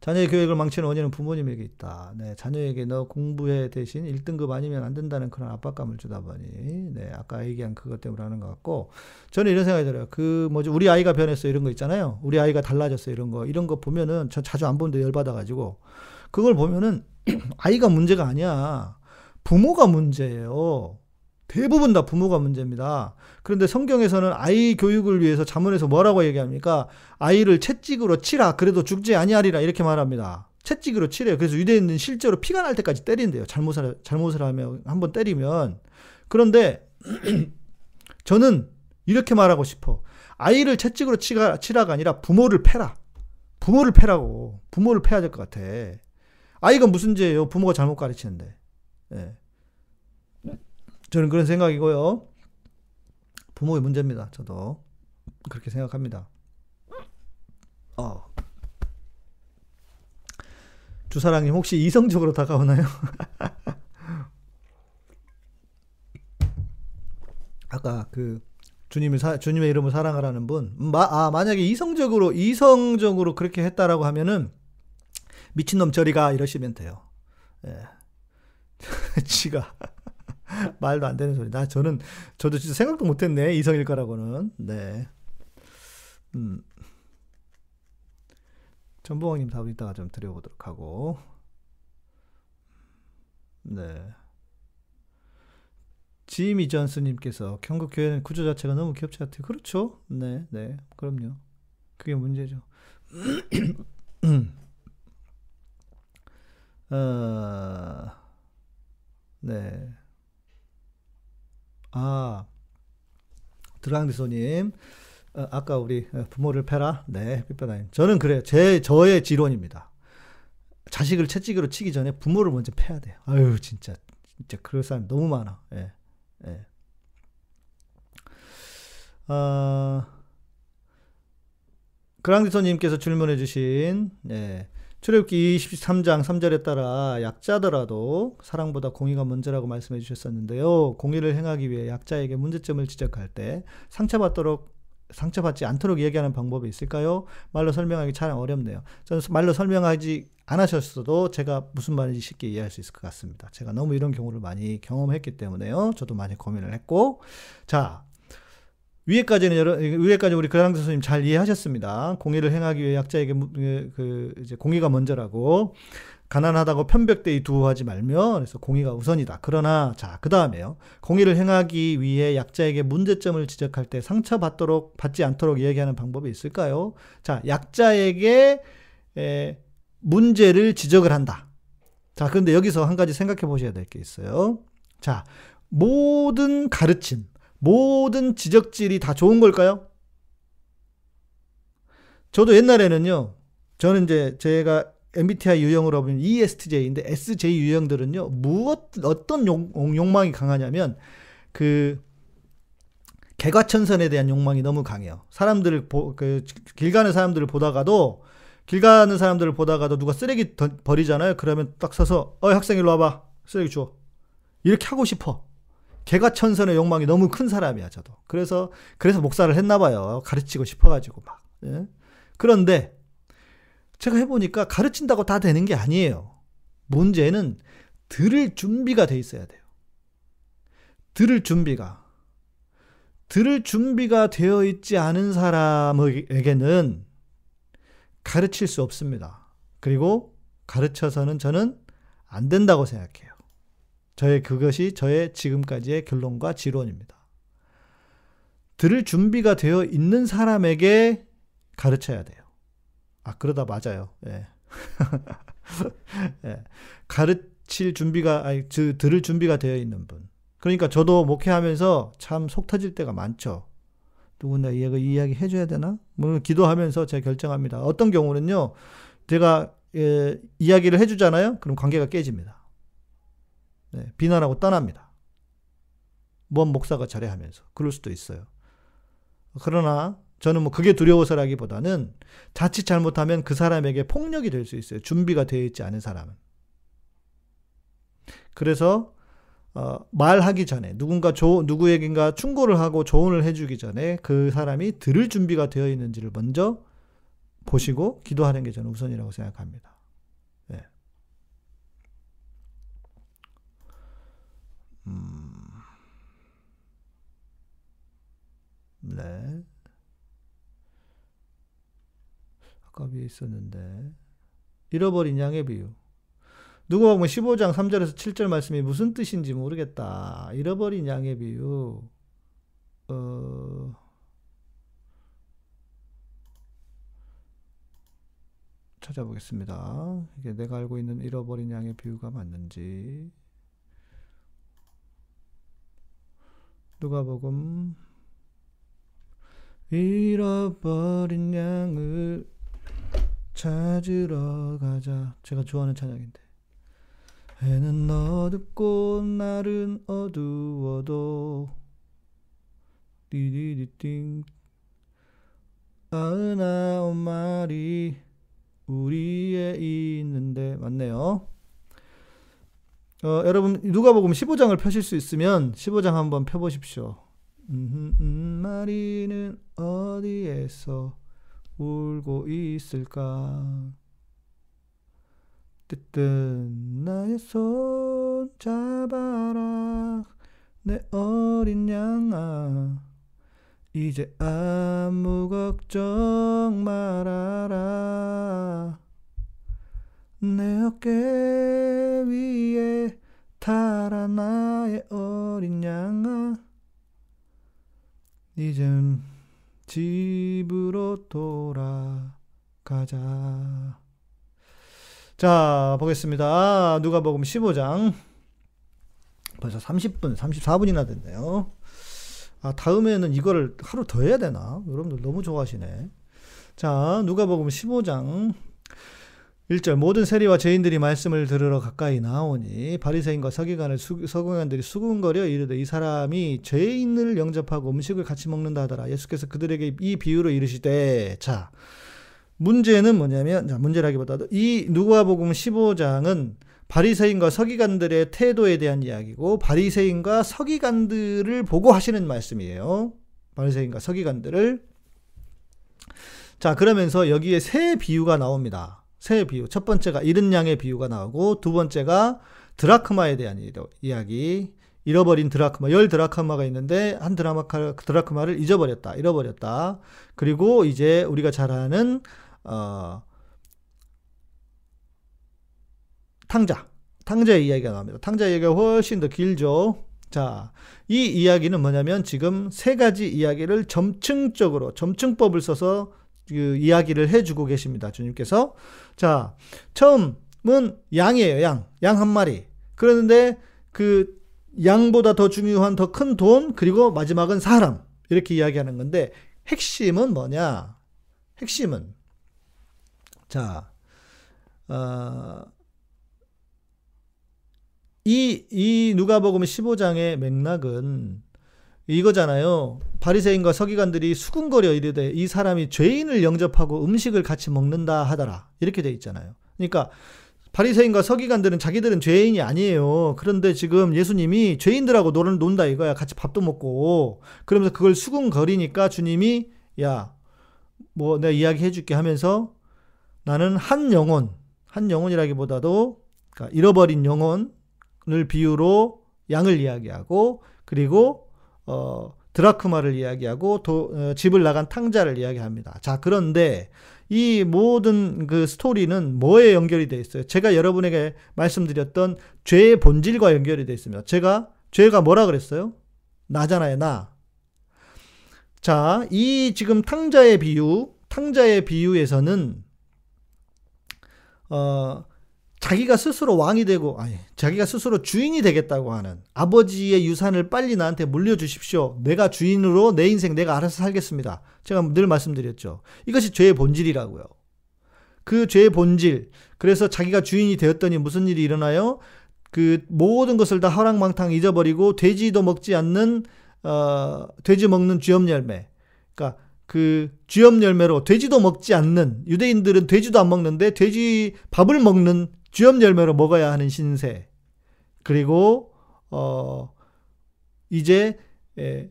자녀의 교육을 망치는 원인은 부모님에게 있다. 네, 자녀에게 너 공부해 대신 1등급 아니면 안 된다는 그런 압박감을 주다 보니, 네, 아까 얘기한 그것 때문에 하는 것 같고, 저는 이런 생각이 들어요. 그, 뭐지, 우리 아이가 변했어. 이런 거 있잖아요. 우리 아이가 달라졌어. 이런 거. 이런 거 보면은, 저 자주 안 보는데 열받아가지고, 그걸 보면은, 아이가 문제가 아니야. 부모가 문제예요. 대부분 다 부모가 문제입니다. 그런데 성경에서는 아이 교육을 위해서 자문에서 뭐라고 얘기합니까? 아이를 채찍으로 치라. 그래도 죽지 아니하리라. 이렇게 말합니다. 채찍으로 치래요. 그래서 유대인은 실제로 피가 날 때까지 때린대요. 잘못을, 잘못을 하면, 한번 때리면. 그런데, 저는 이렇게 말하고 싶어. 아이를 채찍으로 치가, 치라가 아니라 부모를 패라. 부모를 패라고. 부모를 패야 될 것 같아. 아이가 무슨 죄예요? 부모가 잘못 가르치는데. 예. 저는 그런 생각이고요. 부모의 문제입니다. 저도 그렇게 생각합니다. 어. 주사랑님 혹시 이성적으로 다가오나요? 아까 그 주님이 사, 주님의 이름을 사랑하라는 분, 마, 아 만약에 이성적으로 이성적으로 그렇게 했다라고 하면은 미친놈 저리가 이러시면 돼요. 예. 지가 말도 안 되는 소리. 나 저는 저도 진짜 생각도 못했네 이성일 거라고는. 네. 음. 전부왕님 답을 이따가 좀 드려보도록 하고. 네. 지미 전스님께서 경국 교회는 구조 자체가 너무 귀엽지 않대요. 그렇죠. 네, 네, 그럼요. 그게 문제죠. 어, 네. 아, 드랑디소님. 어, 아까 우리 부모를 패라. 네, 삐빠다님. 저는 그래요. 제, 저의 지론입니다. 자식을 채찍으로 치기 전에 부모를 먼저 패야 돼요. 아유, 진짜. 진짜 그럴 사람 너무 많아. 예. 예. 아, 그랑디소님께서 질문해 주신, 예. 출애굽기 23장 3절에 따라 약자더라도 사랑보다 공의가 먼저라고 말씀해 주셨었는데요. 공의를 행하기 위해 약자에게 문제점을 지적할 때 상처받도록 상처받지 않도록 얘기하는 방법이 있을까요? 말로 설명하기 참 어렵네요. 저는 말로 설명하지 않으셨어도 제가 무슨 말인지 쉽게 이해할 수 있을 것 같습니다. 제가 너무 이런 경우를 많이 경험했기 때문에요. 저도 많이 고민을 했고. 자, 위에까지는 여러 위에까지 우리 그랑 교수님 잘 이해하셨습니다. 공의를 행하기 위해 약자에게 그, 그 이제 공의가 먼저라고 가난하다고 편벽대이 두하지 말며 그래서 공의가 우선이다. 그러나 자, 그 다음에요. 공의를 행하기 위해 약자에게 문제점을 지적할 때 상처받도록 받지 않도록 얘기하는 방법이 있을까요? 자, 약자에게 에, 문제를 지적을 한다. 자, 그런데 여기서 한 가지 생각해 보셔야 될 게 있어요. 자, 모든 가르침 모든 지적질이 다 좋은 걸까요? 저도 옛날에는요, 저는 이제 제가 MBTI 유형으로 보면 ESTJ인데 SJ 유형들은요, 무엇, 어떤 욕, 욕망이 강하냐면, 그, 개과천선에 대한 욕망이 너무 강해요. 사람들을, 보, 그, 길 가는 사람들을 보다가도, 길 가는 사람들을 보다가도 누가 쓰레기 더, 버리잖아요. 그러면 딱 서서, 어, 학생 일로 와봐. 쓰레기 줘. 이렇게 하고 싶어. 개가 천선의 욕망이 너무 큰 사람이야, 저도. 그래서, 그래서 목사를 했나 봐요. 가르치고 싶어가지고 막. 예? 그런데, 제가 해보니까 가르친다고 다 되는 게 아니에요. 문제는 들을 준비가 돼 있어야 돼요. 들을 준비가. 들을 준비가 되어 있지 않은 사람에게는 가르칠 수 없습니다. 그리고 가르쳐서는 저는 안 된다고 생각해요. 저의 그것이 저의 지금까지의 결론과 지론입니다. 들을 준비가 되어 있는 사람에게 가르쳐야 돼요. 아, 그러다 맞아요. 예. 예. 가르칠 준비가, 아니, 저, 들을 준비가 되어 있는 분. 그러니까 저도 목회하면서 참 속 터질 때가 많죠. 누구나 이야기, 이야기 해줘야 되나? 물론 기도하면서 제가 결정합니다. 어떤 경우는요, 제가 예, 이야기를 해주잖아요? 그럼 관계가 깨집니다. 네, 비난하고 떠납니다. 뭔 목사가 잘해 하면서. 그럴 수도 있어요. 그러나 저는 뭐 그게 두려워서라기보다는 자칫 잘못하면 그 사람에게 폭력이 될 수 있어요. 준비가 되어 있지 않은 사람은. 그래서 어, 말하기 전에 누군가 조, 누구에겐가 충고를 하고 조언을 해주기 전에 그 사람이 들을 준비가 되어 있는지를 먼저 보시고 기도하는 게 저는 우선이라고 생각합니다. 음. 네. 위에 있었는데. 잃어버린 양의 비유. 누가복음 15장 3절에서 7절 말씀이 무슨 뜻인지 모르겠다. 잃어버린 양의 비유. 어, 찾아보겠습니다. 이게 내가 알고 있는 잃어버린 양의 비유가 맞는지. 누가복음 잃어버린 양을 찾으러 가자. 제가 좋아하는 찬양인데. 해는 어둡고 날은 어두워도 디디디띵 아흔아홉 마리 우리에 있는데 맞네요. 어, 여러분 누가복음 15장을 펴실 수 있으면 15장 한번 펴보십시오. 음, 음, 마리는 어디에서 울고 있을까? 뜨뜻 나의 손 잡아라 내 어린 양아 이제 아무 걱정 말아라 내 어깨 위에 타라 나의 어린 양아 이젠 집으로 돌아가자 자, 보겠습니다. 누가 복음 15장. 벌써 30분, 34분이나 됐네요. 아, 다음에는 이거를 하루 더 해야 되나? 여러분들 너무 좋아하시네. 자, 누가 복음 15장 1절 모든 세리와 죄인들이 말씀을 들으러 가까이 나오니 바리새인과 서기관을 수, 서기관들이 수군거려 이르되 이 사람이 죄인을 영접하고 음식을 같이 먹는다 하더라. 예수께서 그들에게 이 비유로 이르시되 자, 문제는 뭐냐면 자, 문제라기보다도 이 누가복음 15장은 바리새인과 서기관들의 태도에 대한 이야기고 바리새인과 서기관들을 보고 하시는 말씀이에요. 바리새인과 서기관들을 자, 그러면서 여기에 세 비유가 나옵니다. 세 비유. 첫 번째가 이른 양의 비유가 나오고 두 번째가 드라크마에 대한 이야기. 잃어버린 드라크마, 열 드라크마가 있는데 한 드라마, 드라크마를 잊어버렸다, 잃어버렸다. 그리고 이제 우리가 잘 아는 어, 탕자. 탕자의 이야기가 나옵니다. 탕자 이야기가 훨씬 더 길죠. 자, 이 이야기는 뭐냐면 지금 세 가지 이야기를 점층적으로, 점층법을 써서 그 이야기를 해주고 계십니다. 주님께서. 자, 처음은 양이에요, 양. 양 한 마리. 그런데 그 양보다 더 중요한 더 큰 돈, 그리고 마지막은 사람. 이렇게 이야기하는 건데, 핵심은 뭐냐? 핵심은 자, 어, 이, 이 누가복음 15장의 맥락은 이거잖아요. 바리새인과 서기관들이 수군거려 이르되 이 사람이 죄인을 영접하고 음식을 같이 먹는다 하더라. 이렇게 돼 있잖아요. 그러니까 바리새인과 서기관들은 자기들은 죄인이 아니에요. 그런데 지금 예수님이 죄인들하고 노는 논다 이거야. 같이 밥도 먹고 그러면서 그걸 수군거리니까 주님이 야, 뭐 내가 이야기해 줄게 하면서 나는 한 영혼, 한 영혼이라기보다도 그러니까 잃어버린 영혼을 비유로 양을 이야기하고 그리고 어, 드라크마를 이야기하고 도, 어, 집을 나간 탕자를 이야기합니다. 자, 그런데 이 모든 그 스토리는 뭐에 연결이 되어 있어요? 제가 여러분에게 말씀드렸던 죄의 본질과 연결이 되어 있습니다. 제가 죄가 뭐라 그랬어요? 나잖아요, 나. 자, 이 지금 탕자의 비유, 탕자의 비유에서는 어, 자기가 스스로 왕이 되고, 아니, 자기가 스스로 주인이 되겠다고 하는 아버지의 유산을 빨리 나한테 물려주십시오. 내가 주인으로 내 인생 내가 알아서 살겠습니다. 제가 늘 말씀드렸죠. 이것이 죄의 본질이라고요. 그 죄의 본질. 그래서 자기가 주인이 되었더니 무슨 일이 일어나요? 그 모든 것을 다 허랑망탕 잊어버리고 돼지도 먹지 않는 어, 돼지 먹는 쥐염 열매. 그러니까 그 쥐염 열매로 돼지도 먹지 않는 유대인들은 돼지도 안 먹는데 돼지 밥을 먹는 쥐염 열매로 먹어야 하는 신세. 그리고 어 이제 에,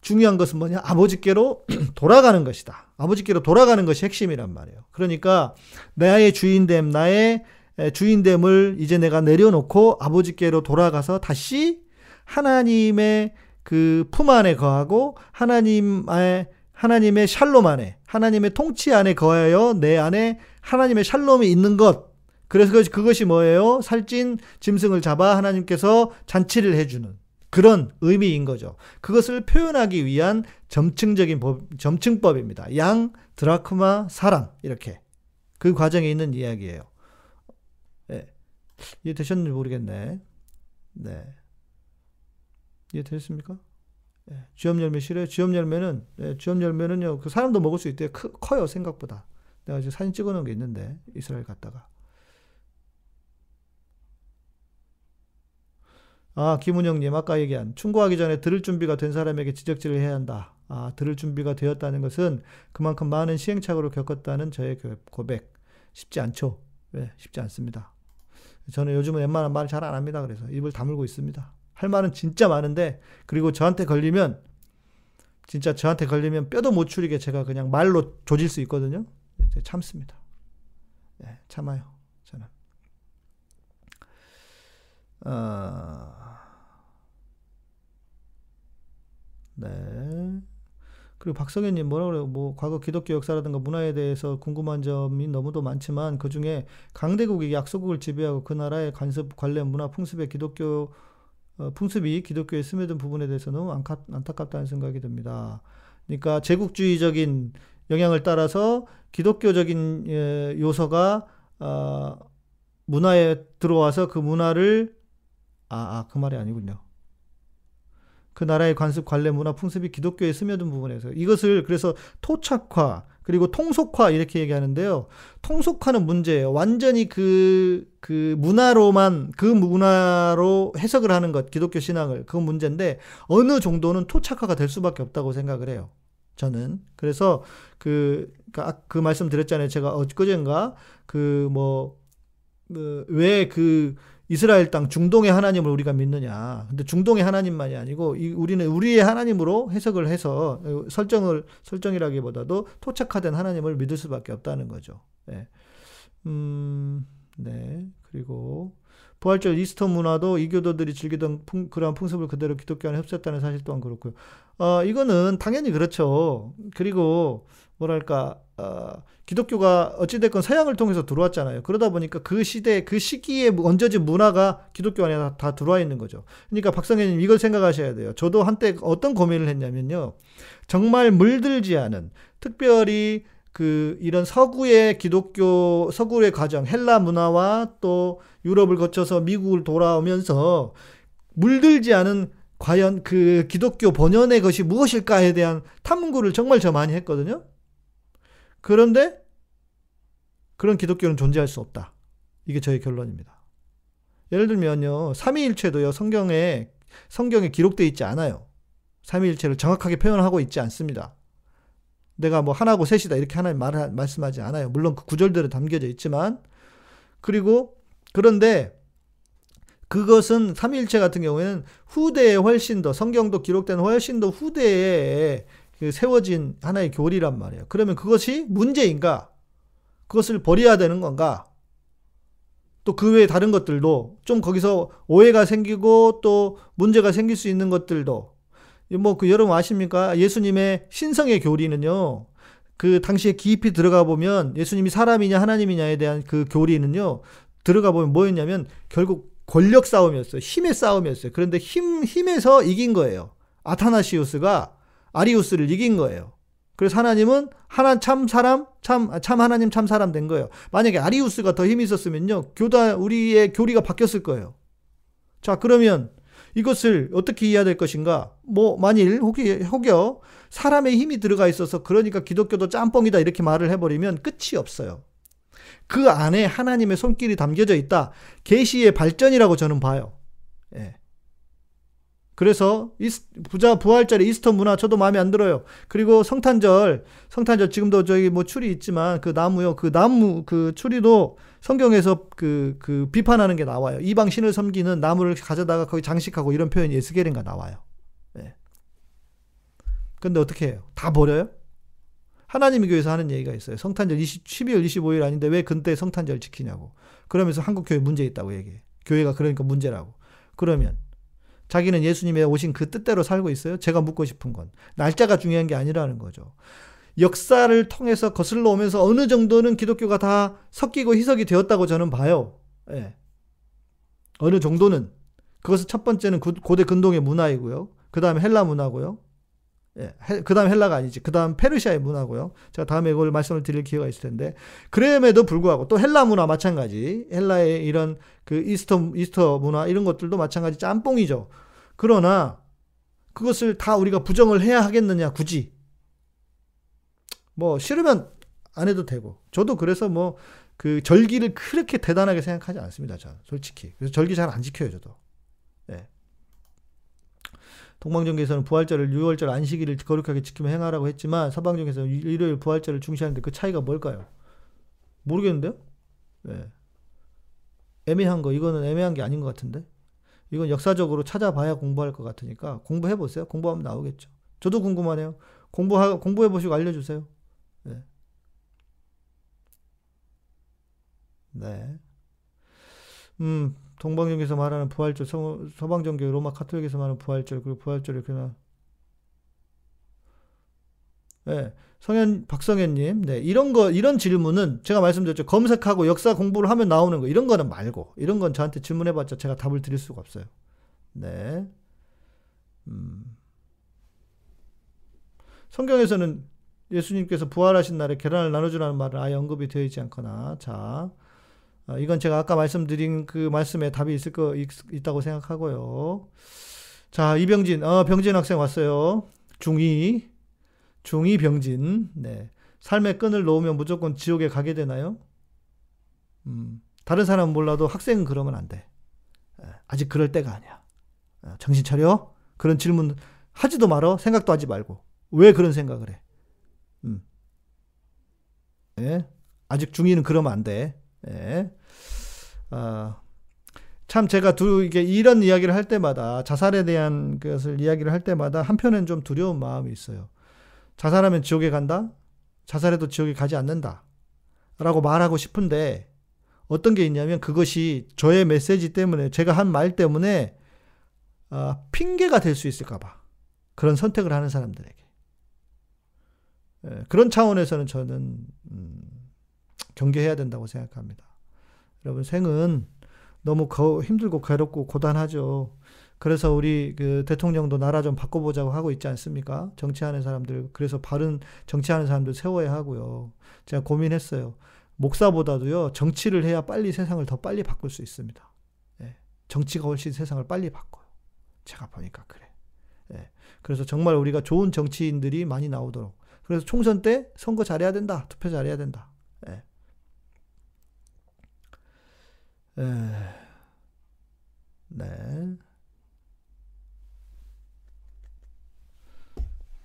중요한 것은 뭐냐? 아버지께로 돌아가는 것이다. 아버지께로 돌아가는 것이 핵심이란 말이에요. 그러니까 나의 주인됨, 나의 주인됨을 이제 내가 내려놓고 아버지께로 돌아가서 다시 하나님의 그 품 안에 거하고 하나님의 하나님의 샬롬 안에, 하나님의 통치 안에 거하여 내 안에 하나님의 샬롬이 있는 것, 그래서 그것이 뭐예요? 살찐 짐승을 잡아 하나님께서 잔치를 해주는 그런 의미인 거죠. 그것을 표현하기 위한 점층적인 법, 점층법입니다. 양, 드라크마, 사람 이렇게 그 과정에 있는 이야기예요. 네. 이해되셨는지 모르겠네. 네. 이해되셨습니까? 네. 쥐엄 열매 싫어요? 쥐엄 열매는 네, 쥐엄 열매는요. 그 사람도 먹을 수 있대요. 크, 커요 생각보다. 내가 지금 사진 찍어 놓은 게 있는데 이스라엘 갔다가 아, 김은영님, 아까 얘기한 충고하기 전에 들을 준비가 된 사람에게 지적질을 해야 한다. 아, 들을 준비가 되었다는 것은 그만큼 많은 시행착오를 겪었다는 저의 고백. 쉽지 않죠? 네, 쉽지 않습니다. 저는 요즘은 웬만한 말 잘 안 합니다. 그래서 입을 다물고 있습니다. 할 말은 진짜 많은데, 그리고 저한테 걸리면, 진짜 저한테 걸리면 뼈도 못 추리게 제가 그냥 말로 조질 수 있거든요. 참습니다. 네, 참아요. 저는. 어... 네. 그리고 박성현님 뭐라 그래요? 뭐 과거 기독교 역사라든가 문화에 대해서 궁금한 점이 너무도 많지만 그 중에 강대국이 약소국을 지배하고 그 나라의 관습 관련 문화 풍습에 기독교 어, 풍습이 기독교에 스며든 부분에 대해서 너무 안타, 안타깝다는 생각이 듭니다. 그러니까 제국주의적인 영향을 따라서 기독교적인 예, 요소가 어, 문화에 들어와서 그 문화를 아, 아, 그 말이 아니군요. 그 나라의 관습, 관례, 문화, 풍습이 기독교에 스며든 부분에서 이것을 그래서 토착화 그리고 통속화 이렇게 얘기하는데요. 통속화는 문제예요. 완전히 그, 그 문화로만, 그 문화로 해석을 하는 것, 기독교 신앙을. 그건 문제인데, 어느 정도는 토착화가 될 수밖에 없다고 생각을 해요. 저는. 그래서 그, 그, 아, 그 말씀 드렸잖아요. 제가 엊그젠가, 그 뭐, 그, 왜 그 이스라엘 땅 중동의 하나님을 우리가 믿느냐. 근데 중동의 하나님만이 아니고 이, 우리는 우리의 하나님으로 해석을 해서 어, 설정을 설정이라기보다도 토착화된 하나님을 믿을 수밖에 없다는 거죠. 네. 음, 네. 그리고 부활절 이스터 문화도 이교도들이 즐기던 풍, 그러한 풍습을 그대로 기독교 안에 흡수했다는 사실 또한 그렇고요. 어, 이거는 당연히 그렇죠. 그리고 뭐랄까 어, 기독교가 어찌됐건 서양을 통해서 들어왔잖아요. 그러다 보니까 그 시대, 그 시기에 얹어진 문화가 기독교 안에 다, 다 들어와 있는 거죠. 그러니까 박성현님 이걸 생각하셔야 돼요. 저도 한때 어떤 고민을 했냐면요. 정말 물들지 않은, 특별히 그 이런 서구의 기독교, 서구의 과정, 헬라 문화와 또 유럽을 거쳐서 미국을 돌아오면서 물들지 않은 과연 그 기독교 본연의 것이 무엇일까에 대한 탐구를 정말 저 많이 했거든요. 그런데 그런 기독교는 존재할 수 없다. 이게 저의 결론입니다. 예를 들면요. 삼위일체도요. 성경에 성경에 기록되어 있지 않아요. 삼위일체를 정확하게 표현하고 있지 않습니다. 내가 뭐 하나고 셋이다 이렇게 하나님 말 말씀하지 않아요. 물론 그 구절들은 담겨져 있지만 그리고 그런데 그것은 삼위일체 같은 경우에는 후대에 훨씬 더 성경도 기록된 훨씬 더 후대에 그 세워진 하나의 교리란 말이에요. 그러면 그것이 문제인가? 그것을 버려야 되는 건가? 또 그 외에 다른 것들도 좀 거기서 오해가 생기고 또 문제가 생길 수 있는 것들도 뭐 그 여러분 아십니까? 예수님의 신성의 교리는요. 그 당시에 깊이 들어가 보면 예수님이 사람이냐 하나님이냐에 대한 그 교리는요. 들어가 보면 뭐였냐면 결국 권력 싸움이었어요. 힘의 싸움이었어요. 그런데 힘 힘에서 이긴 거예요. 아타나시우스가 아리우스를 이긴 거예요. 그래서 하나님은 하나 참 사람, 참, 참 하나님 참 사람 된 거예요. 만약에 아리우스가 더 힘이 있었으면요. 교다, 우리의 교리가 바뀌었을 거예요. 자, 그러면 이것을 어떻게 이해해야 될 것인가? 뭐, 만일 혹여, 혹여 사람의 힘이 들어가 있어서 그러니까 기독교도 짬뽕이다 이렇게 말을 해 버리면 끝이 없어요. 그 안에 하나님의 손길이 담겨져 있다. 계시의 발전이라고 저는 봐요. 예. 그래서 부자 부활절에 이스터 문화 저도 마음에 안 들어요. 그리고 성탄절, 성탄절 지금도 저기 뭐 추리 있지만 그 나무요. 그 나무 그 추리도 성경에서 그, 그 비판하는 게 나와요. 이방 신을 섬기는 나무를 가져다가 거기 장식하고 이런 표현이 에스겔인가 나와요. 네. 근데 어떻게 해요? 다 버려요? 하나님의 교회에서 하는 얘기가 있어요. 성탄절 20, 12월 25일 아닌데 왜 근때 성탄절 지키냐고. 그러면서 한국 교회 문제 있다고 얘기해. 교회가 그러니까 문제라고. 그러면 자기는 예수님의 오신 그 뜻대로 살고 있어요? 제가 묻고 싶은 건. 날짜가 중요한 게 아니라는 거죠. 역사를 통해서 거슬러 오면서 어느 정도는 기독교가 다 섞이고 희석이 되었다고 저는 봐요. 예. 어느 정도는. 그것은 첫 번째는 고대 근동의 문화이고요. 그 다음에 헬라 문화고요. 예, 그 다음 헬라가 아니지. 그 다음 페르시아의 문화고요. 제가 다음에 이걸 말씀을 드릴 기회가 있을 텐데. 그럼에도 불구하고 또 헬라 문화 마찬가지. 헬라의 이런 그 이스터, 이스터 문화 이런 것들도 마찬가지 짬뽕이죠. 그러나 그것을 다 우리가 부정을 해야 하겠느냐, 굳이. 뭐, 싫으면 안 해도 되고. 저도 그래서 뭐, 그 절기를 그렇게 대단하게 생각하지 않습니다. 저 솔직히. 그래서 절기 잘 안 지켜요, 저도. 예. 동방정교에서는 부활절을 6월절 안식일을 거룩하게 지키며 행하라고 했지만 서방정에서는 일요일 부활절을 중시하는데 그 차이가 뭘까요? 모르겠는데요? 네. 애매한 거 이거는 애매한 게 아닌 것 같은데 이건 역사적으로 찾아봐야 공부할 것 같으니까 공부해 보세요. 공부하면 나오겠죠. 저도 궁금하네요. 공부하 공부해 보시고 알려주세요. 네. 네. 음. 동방정교에서 말하는 부활절, 서, 서방정교, 로마 카톨릭에서 말하는 부활절, 그리고 부활절이 그나 네, 성현 박성현님, 네 이런 거 이런 질문은 제가 말씀드렸죠. 검색하고 역사 공부를 하면 나오는 거 이런 거는 말고 이런 건 저한테 질문해봤자 제가 답을 드릴 수가 없어요. 네. 음. 성경에서는 예수님께서 부활하신 날에 계란을 나눠주라는 말은 아예 언급이 되어 있지 않거나 자 어, 이건 제가 아까 말씀드린 그 말씀에 답이 있을 거 있, 다고 생각하고요. 자, 이병진, 어, 병진 학생 왔어요. 중2, 중2 병진. 네. 삶의 끈을 놓으면 무조건 지옥에 가게 되나요? 음, 다른 사람은 몰라도 학생은 그러면 안 돼. 아직 그럴 때가 아니야. 어, 정신 차려? 그런 질문 하지도 말어. 생각도 하지 말고. 왜 그런 생각을 해? 음. 네. 아직 중2는 그러면 안 돼. 네. 아, 참 제가 두 이게 이런 이야기를 할 때마다 자살에 대한 것을 이야기를 할 때마다 한편엔 좀 두려운 마음이 있어요. 자살하면 지옥에 간다? 자살해도 지옥에 가지 않는다. 라고 말하고 싶은데 어떤 게 있냐면 그것이 저의 메시지 때문에 제가 한 말 때문에 아, 핑계가 될 수 있을까봐 그런 선택을 하는 사람들에게 예, 그런 차원에서는 저는 음, 경계해야 된다고 생각합니다. 여러분 생은 너무 거, 힘들고 괴롭고 고단하죠. 그래서 우리 그 대통령도 나라 좀 바꿔보자고 하고 있지 않습니까? 정치하는 사람들 그래서 바른 정치하는 사람들 세워야 하고요. 제가 고민했어요. 목사보다도요 정치를 해야 빨리 세상을 더 빨리 바꿀 수 있습니다. 예. 정치가 훨씬 세상을 빨리 바꿔요. 제가 보니까 그래. 예. 그래서 정말 우리가 좋은 정치인들이 많이 나오도록. 그래서 총선 때 선거 잘해야 된다. 투표 잘해야 된다. 예. 네.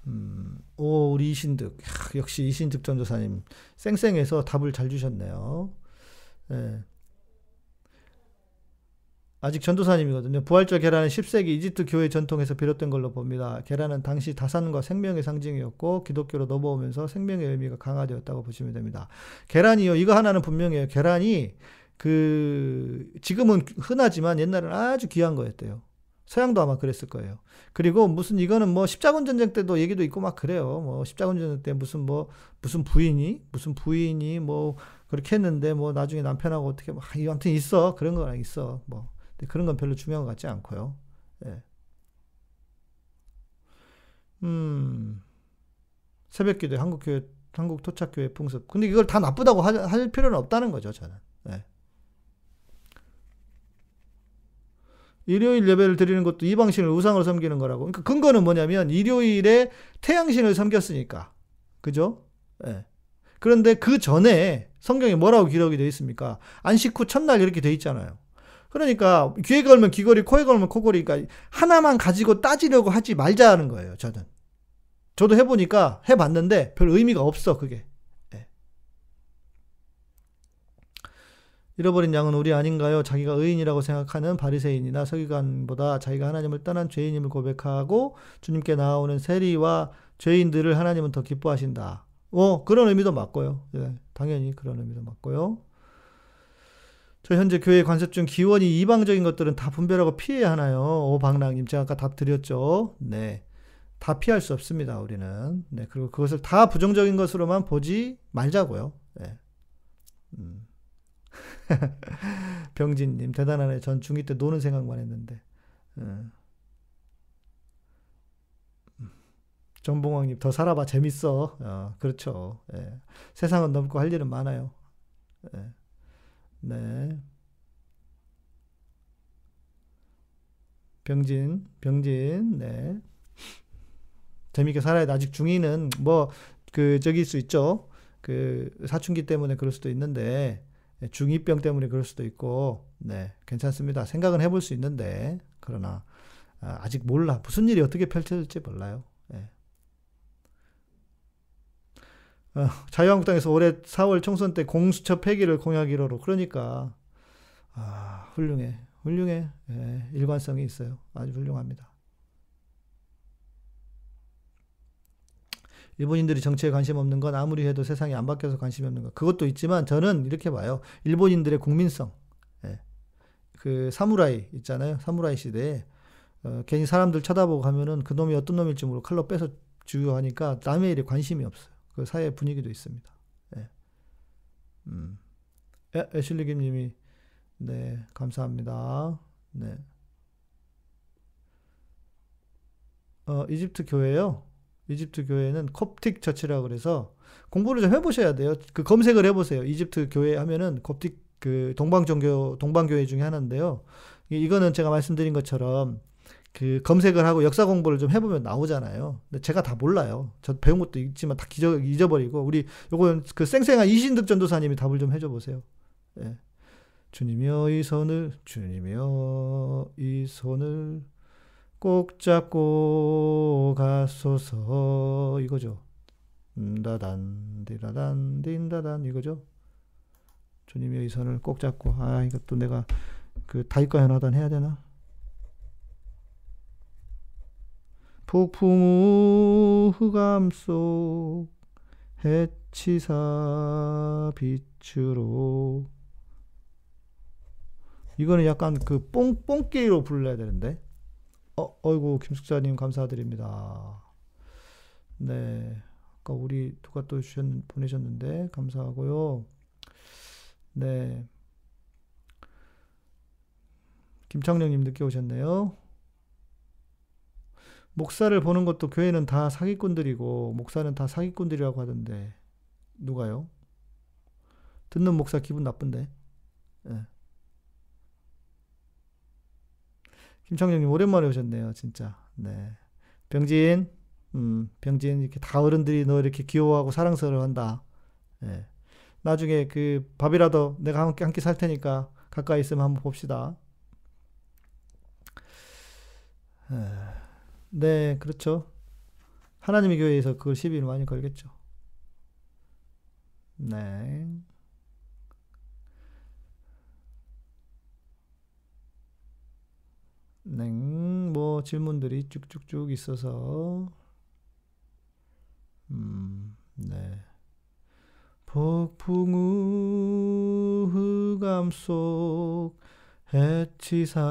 음, 오, 우리 이신득. 역시 이신득 전도사님. 쌩쌩해서 답을 잘 주셨네요. 네. 아직 전도사님이거든요. 부활절 계란은 10세기 이집트 교회 전통에서 비롯된 걸로 봅니다. 계란은 당시 다산과 생명의 상징이었고 기독교로 넘어오면서 생명의 의미가 강화되었다고 보시면 됩니다. 계란이요. 이거 하나는 분명해요. 계란이 그 지금은 흔하지만 옛날에는 아주 귀한 거였대요. 서양도 아마 그랬을 거예요. 그리고 무슨 이거는 뭐 십자군 전쟁 때도 얘기도 있고 막 그래요. 뭐 십자군 전쟁 때 무슨 뭐 무슨 부인이 무슨 부인이 뭐 그렇게 했는데 뭐 나중에 남편하고 어떻게 뭐 아, 아무튼 있어 그런 거 있어 뭐 그런 건 별로 중요한 것 같지 않고요. 예. 음 새벽기도 한국교회 한국 토착교회 풍습. 근데 이걸 다 나쁘다고 하, 할 필요는 없다는 거죠 저는. 예. 일요일 예배를 드리는 것도 이 방신을 우상으로 섬기는 거라고. 그러니까 근거는 뭐냐면 일요일에 태양신을 섬겼으니까. 그죠? 예. 그런데 그 전에 성경에 뭐라고 기록이 되어 있습니까? 안식 후 첫날 이렇게 되어 있잖아요. 그러니까 귀에 걸면 귀걸이, 코에 걸면 코걸이, 그러니까 하나만 가지고 따지려고 하지 말자는 거예요. 저는. 저도 해보니까 해봤는데 별 의미가 없어 그게. 잃어버린 양은 우리 아닌가요? 자기가 의인이라고 생각하는 바리새인이나 서기관보다 자기가 하나님을 떠난 죄인임을 고백하고 주님께 나오는 세리와 죄인들을 하나님은 더 기뻐하신다. 어, 그런 의미도 맞고요. 예, 당연히 그런 의미도 맞고요. 저 현재 교회 관습 중 기원이 이방적인 것들은 다 분별하고 피해야 하나요? 오방랑님, 제가 아까 답 드렸죠. 네. 다 피할 수 없습니다. 우리는. 네, 그리고 그것을 다 부정적인 것으로만 보지 말자고요. 네. 음. 병진님 대단하네. 전 중2 때 노는 생각만 했는데. 음. 전봉왕님 더 살아봐 재밌어. 어, 그렇죠. 예. 세상은 넓고 할 일은 많아요. 예. 네. 병진, 병진, 네. 재밌게 살아야 돼. 아직 중2는 뭐, 그, 저기일 수 있죠. 그, 사춘기 때문에 그럴 수도 있는데, 예, 중2병 때문에 그럴 수도 있고, 네. 괜찮습니다. 생각은 해볼 수 있는데, 그러나, 아, 아직 몰라. 무슨 일이 어떻게 펼쳐질지 몰라요. 예. 어, 자유한국당에서 올해 4월 총선 때 공수처 폐기를 공약이로 그러니까 아, 훌륭해. 훌륭해. 예, 일관성이 있어요. 아주 훌륭합니다. 일본인들이 정치에 관심 없는 건 아무리 해도 세상이 안 바뀌어서 관심이 없는 것. 그것도 있지만 저는 이렇게 봐요. 일본인들의 국민성. 예. 그 사무라이 있잖아요. 사무라이 시대에 어, 괜히 사람들 쳐다보고 가면은 그 놈이 어떤 놈일지 모르고 칼로 빼서 주요하니까 남의 일에 관심이 없어요. 그 사회 분위기도 있습니다. 예. 음. 애, 애슐리 김님이 네 감사합니다. 네. 어 이집트 교회요. 이집트 교회는 콥틱 처치라 그래서 공부를 좀 해보셔야 돼요. 그 검색을 해보세요. 이집트 교회 하면은 콥틱 그 동방 종교 동방 교회 중에 하나인데요. 이거는 제가 말씀드린 것처럼 그 검색을 하고 역사 공부를 좀 해보면 나오잖아요. 근데 제가 다 몰라요. 저 배운 것도 있지만 다 잊어, 잊어버리고 우리 요건 그 쌩쌩한 이신득 전도사님이 답을 좀 해줘 보세요. 예. 주님이여 이 손을 주님이여 이 손을 꼭 잡고 가소서 이거죠. 다단 디다단 딘다단 이거죠. 주님이여 이 손을 꼭 잡고 아 이것도 내가 그 다윗과 연하단 해야 되나? 폭풍 우 흑암 속 해치사 빛으로 이거는 약간 그 뽕, 뽕게이로 불러야 되는데 어, 어이구 김숙자님 감사드립니다 네 아까 우리 누가 또 주셨, 보내셨는데 감사하고요 네 김창령님 늦게 오셨네요 목사를 보는 것도 교회는 다 사기꾼들이고 목사는 다 사기꾼들이라고 하던데 누가요? 듣는 목사 기분 나쁜데. 네. 김창정님 오랜만에 오셨네요, 진짜. 네. 병진, 음, 병진 이렇게 다 어른들이 너 이렇게 귀여워하고 사랑스러워한다. 네. 나중에 그 밥이라도 내가 함께 함께 살 테니까 가까이 있으면 한번 봅시다. 에. 네, 그렇죠. 하나님의 교회에서 그걸 시비를 많이 걸겠죠. 네. 네, 뭐 질문들이 쭉쭉쭉 있어서 음, 네. 폭풍 우 흑암 속 해치사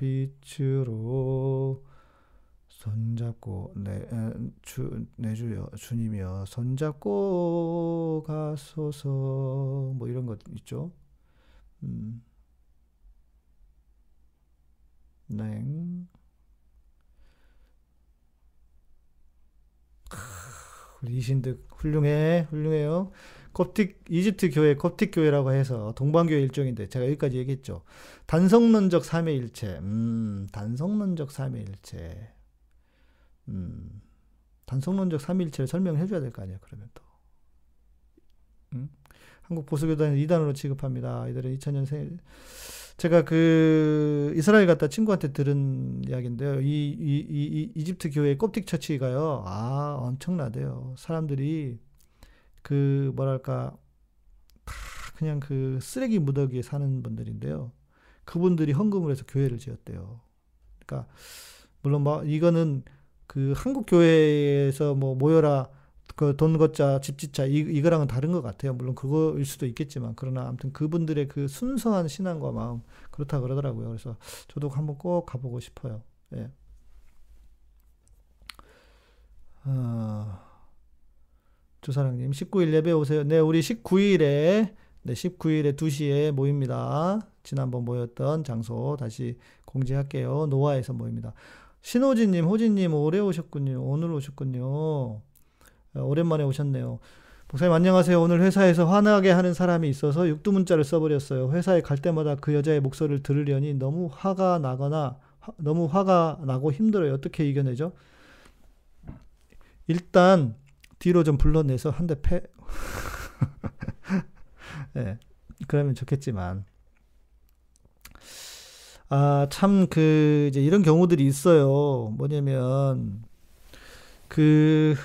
빛으로 손잡고 내주 내주여 주님이여 손잡고 가소서 뭐 이런 것 있죠. 음. 네. 우리 이신득 훌륭해 훌륭해요. 콥틱 이집트 교회 콥틱 교회라고 해서 동방교회 일종인데 제가 여기까지 얘기했죠. 단성론적 삼위일체. 음, 단성론적 삼위일체. 음. 단성론적 삼위일체를 설명해 줘야 될 거 아니에요. 그러면 또. 음? 한국 보수교단은 이단으로 취급합니다. 이들은 2000년 생 제가 그 이스라엘 갔다 친구한테 들은 이야기인데요. 이, 이, 이, 이 이집트 교회 콥틱 처치가요. 아, 엄청나대요. 사람들이 그 뭐랄까 다 그냥 그 쓰레기 무더기에 사는 분들인데요. 그분들이 헌금을 해서 교회를 지었대요. 그러니까 물론 뭐 이거는 그 한국 교회에서 뭐 모여라 그 돈 걷자 집 짓자 이, 이거랑은 다른 것 같아요. 물론 그거일 수도 있겠지만 그러나 아무튼 그분들의 그 순수한 신앙과 마음 그렇다 그러더라고요. 그래서 저도 한번 꼭 가보고 싶어요. 예. 어, 조사랑님, 19일 예배 오세요. 네, 우리 19일에, 네, 19일에 2시에 모입니다. 지난번 모였던 장소 다시 공지할게요. 노아에서 모입니다. 신호진님, 호진님, 오래 오셨군요. 오늘 오셨군요. 어, 오랜만에 오셨네요. 목사님 안녕하세요. 오늘 회사에서 화나게 하는 사람이 있어서 육두문자를 써버렸어요. 회사에 갈 때마다 그 여자의 목소리를 들으려니 너무 화가 나거나 화, 너무 화가 나고 힘들어요. 어떻게 이겨내죠? 일단 뒤로 좀 불러내서 한 대 패. 네, 그러면 좋겠지만 아, 참, 그, 이제 이런 경우들이 있어요. 뭐냐면, 그,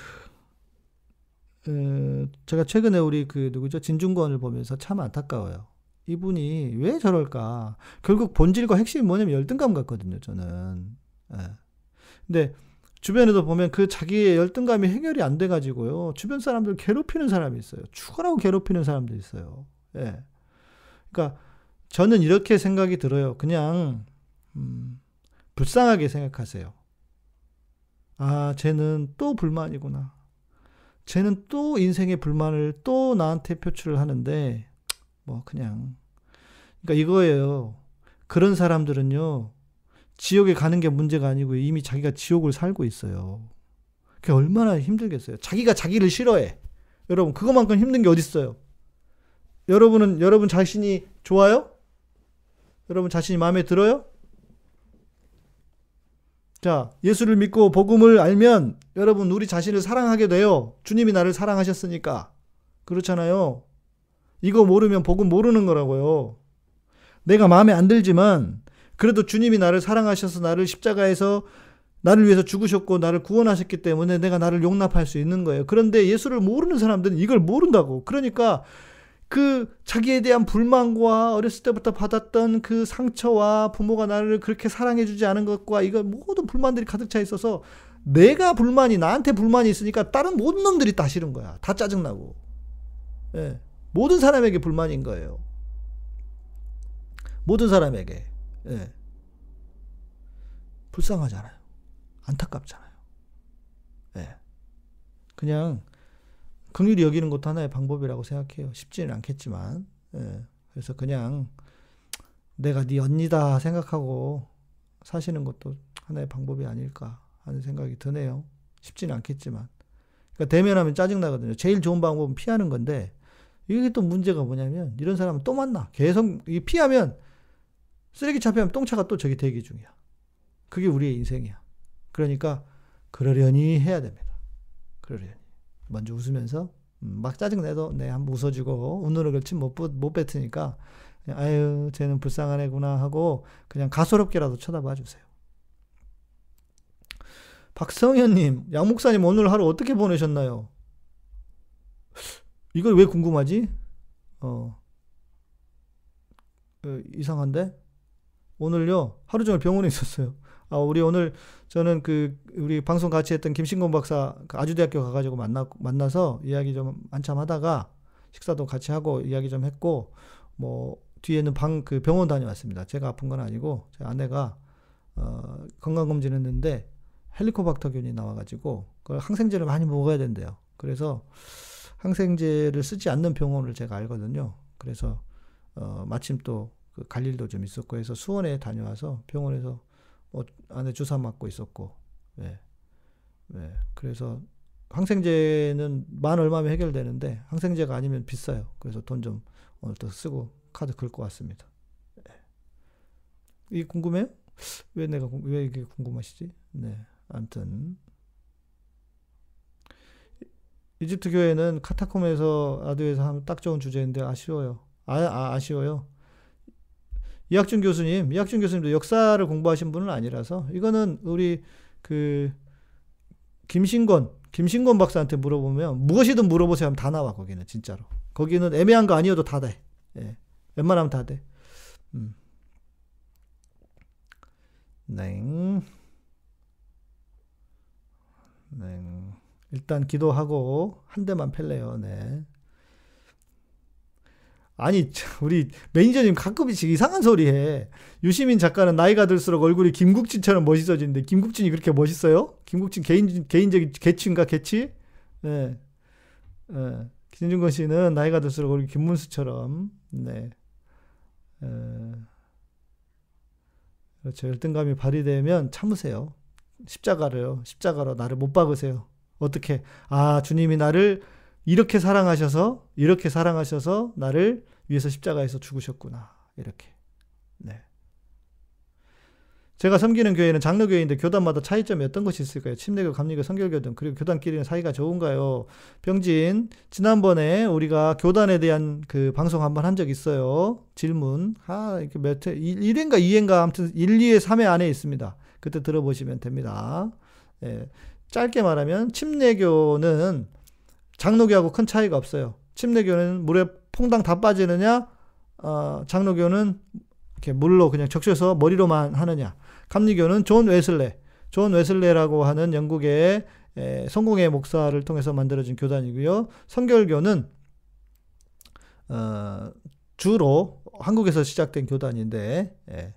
어, 제가 최근에 우리 그 누구죠? 진중권을 보면서 참 안타까워요. 이분이 왜 저럴까? 결국 본질과 핵심이 뭐냐면 열등감 같거든요, 저는. 예. 근데 주변에도 보면 그 자기의 열등감이 해결이 안 돼가지고요. 주변 사람들 괴롭히는 사람이 있어요. 죽어라고 괴롭히는 사람도 있어요. 예. 그러니까 저는 이렇게 생각이 들어요. 그냥, 음, 불쌍하게 생각하세요. 아, 쟤는 또 불만이구나. 쟤는 또 인생의 불만을 또 나한테 표출을 하는데, 뭐, 그냥. 그러니까 이거예요. 그런 사람들은요, 지옥에 가는 게 문제가 아니고 이미 자기가 지옥을 살고 있어요. 그게 얼마나 힘들겠어요. 자기가 자기를 싫어해. 여러분, 그거만큼 힘든 게 어딨어요. 여러분은, 여러분 자신이 좋아요? 여러분 자신이 마음에 들어요? 자, 예수를 믿고 복음을 알면 여러분 우리 자신을 사랑하게 돼요. 주님이 나를 사랑하셨으니까. 그렇잖아요. 이거 모르면 복음 모르는 거라고요. 내가 마음에 안 들지만 그래도 주님이 나를 사랑하셔서 나를 십자가에서 나를 위해서 죽으셨고 나를 구원하셨기 때문에 내가 나를 용납할 수 있는 거예요. 그런데 예수를 모르는 사람들은 이걸 모른다고. 그러니까 그 자기에 대한 불만과 어렸을 때부터 받았던 그 상처와 부모가 나를 그렇게 사랑해주지 않은 것과 이거 모든 불만들이 가득 차 있어서 내가 불만이 나한테 불만이 있으니까 다른 모든 놈들이 다 싫은 거야. 다 짜증나고. 예. 모든 사람에게 불만인 거예요. 모든 사람에게. 예. 불쌍하잖아요. 안타깝잖아요. 예. 그냥 긍휼히 여기는 것도 하나의 방법이라고 생각해요. 쉽지는 않겠지만. 예. 그래서 그냥 내가 네 언니다 생각하고 사시는 것도 하나의 방법이 아닐까 하는 생각이 드네요. 쉽지는 않겠지만. 그러니까 대면하면 짜증나거든요. 제일 좋은 방법은 피하는 건데 이게 또 문제가 뭐냐면 이런 사람은 또 만나. 계속 이 피하면 쓰레기 차피하면 똥차가 또 저기 대기 중이야. 그게 우리의 인생이야. 그러니까 그러려니 해야 됩니다. 그러려니. 먼저 웃으면서 음, 막 짜증내도 네 한번 웃어주고 웃는 걸치 못, 못 뱉으니까 아유 쟤는 불쌍한 애구나 하고 그냥 가소롭게라도 쳐다봐 주세요. 박성현님, 양 목사님 오늘 하루 어떻게 보내셨나요? 이걸 왜 궁금하지? 어, 어 이상한데? 오늘요 하루 종일 병원에 있었어요. 아, 우리 오늘 저는 그 우리 방송 같이 했던 김신곤 박사 그 아주대학교 가가지고 만나 만나서 이야기 좀 한참 하다가 식사도 같이 하고 이야기 좀 했고 뭐 뒤에는 방 그 병원 다녀왔습니다. 제가 아픈 건 아니고 제 아내가 어, 건강 검진 했는데 헬리코박터균이 나와가지고 그걸 항생제를 많이 먹어야 된대요. 그래서 항생제를 쓰지 않는 병원을 제가 알거든요. 그래서 어, 마침 또갈 그 일도 좀 있었고 해서 수원에 다녀와서 병원에서 뭐 안에 주사 맞고 있었고, 예. 예. 그래서 항생제는 만 얼마면 해결되는데 항생제가 아니면 비싸요. 그래서 돈 좀 오늘 또 쓰고 카드 긁고 왔습니다. 예. 이 궁금해요? 왜 내가 왜 이게 궁금하시지? 네. 아무튼 이집트 교회는 카타콤에서 아두에서 하면 딱 좋은 주제인데 아쉬워요. 아, 아 아쉬워요. 이학준 교수님, 이학준 교수님도 역사를 공부하신 분은 아니라서 이거는 우리 그 김신권, 김신권 박사한테 물어보면 무엇이든 물어보세요 하면 다 나와 거기는 진짜로. 거기는 애매한 거 아니어도 다 돼. 예. 웬만하면 다 돼. 음. 네. 네. 일단 기도하고 한 대만 펠래요. 네. 아니, 우리 매니저님 가끔씩 이상한 소리 해. 유시민 작가는 나이가 들수록 얼굴이 김국진처럼 멋있어지는데, 김국진이 그렇게 멋있어요? 김국진 개인, 개인적인 개취인가, 개취? 네. 네. 김준건 씨는 나이가 들수록 얼굴이 김문수처럼, 네. 에, 그렇죠. 열등감이 발휘되면 참으세요. 십자가를요. 십자가로 나를 못 박으세요. 어떻게? 아, 주님이 나를 이렇게 사랑하셔서, 이렇게 사랑하셔서 나를 위해서 십자가에서 죽으셨구나. 이렇게. 네. 제가 섬기는 교회는 장로교회인데 교단마다 차이점이 어떤 것이 있을까요? 침례교, 감리교, 성결교 등 그리고 교단끼리는 사이가 좋은가요? 병진 지난번에 우리가 교단에 대한 그 방송 한번 한 적 있어요. 질문 아 이렇게 몇 회, 1회인가 2회인가 아무튼 1, 2회, 3회 안에 있습니다. 그때 들어보시면 됩니다. 예, 짧게 말하면 침례교는 장로교하고 큰 차이가 없어요. 침례교는 물에 퐁당 다 빠지느냐, 어, 장로교는 이렇게 물로 그냥 적셔서 머리로만 하느냐. 감리교는 존 웨슬레, 존 웨슬레라고 하는 영국의 에, 성공회 목사를 통해서 만들어진 교단이고요. 성결교는 어, 주로 한국에서 시작된 교단인데 에, 에,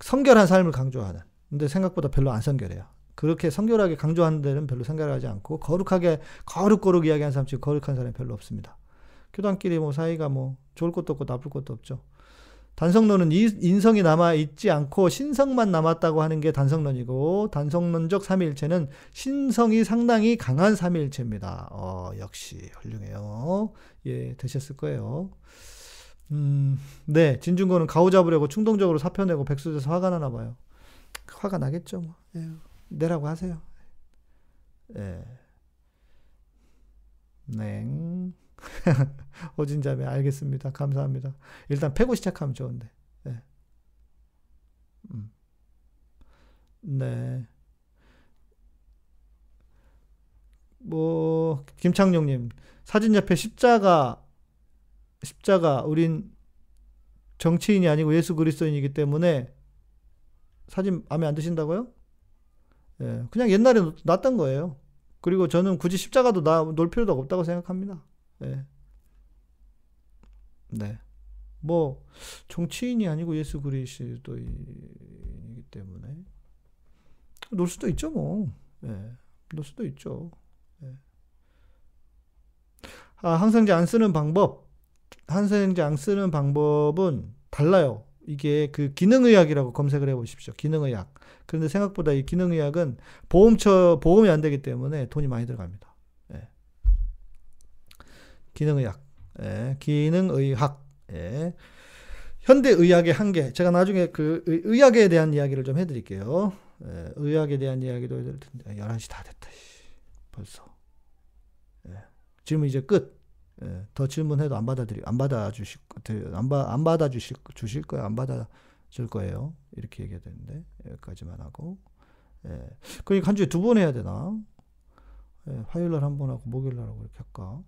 성결한 삶을 강조하는. 근데 생각보다 별로 안 성결해요. 그렇게 성결하게 강조하는 데는 별로 성결하지 않고 거룩하게 거룩거룩 이야기하는 사람 중에 거룩한 사람이 별로 없습니다. 교단끼리 뭐 사이가 뭐 좋을 것도 없고 나쁠 것도 없죠. 단성론은 인성이 남아 있지 않고 신성만 남았다고 하는 게 단성론이고 단성론적 삼위일체는 신성이 상당히 강한 삼위일체입니다. 어, 역시 훌륭해요. 예, 되셨을 거예요. 음, 네, 진중권은 가오 잡으려고 충동적으로 사표 내고 백수돼서 화가 나나 봐요. 화가 나겠죠. 뭐. 예, 내라고 하세요. 예. 네. 호진자매 알겠습니다. 감사합니다. 일단 패고 시작하면 좋은데. 네. 음. 네. 뭐 김창룡님 사진 옆에 십자가 십자가 우린 정치인이 아니고 예수 그리스도인이기 때문에 사진 마음에 안 드신다고요? 예, 그냥 옛날에 놨던 거예요. 그리고 저는 굳이 십자가도 나, 놓을 필요도 없다고 생각합니다. 네. 네. 뭐 정치인이 아니고 예수 그리스도이기 때문에 놀 수도 있죠, 뭐. 네. 놀 수도 있죠. 네. 아, 항생제 안 쓰는 방법. 항생제 안 쓰는 방법은 달라요. 이게 그 기능의학이라고 검색을 해 보십시오. 기능의학. 그런데 생각보다 이 기능의학은 보험처 보험이 안 되기 때문에 돈이 많이 들어갑니다. 기능의학, 예, 기능의학, 예. 현대의학의 한계. 제가 나중에 그 의학에 대한 이야기를 좀 해드릴게요. 예, 의학에 대한 이야기도 해드릴 텐데 11시 다 됐다. 벌써. 예, 질문 이제 끝. 예, 더 질문해도 안 받아들이, 안 받아주실, 안, 받, 안 받아주실, 주실 거예요. 안 받아줄 거예요. 이렇게 얘기해야 되는데, 여기까지만 하고. 예. 그러니까 한 주에 두 번 해야 되나? 예, 화요일 날 한 번 하고, 목요일 날 하고 이렇게 할까?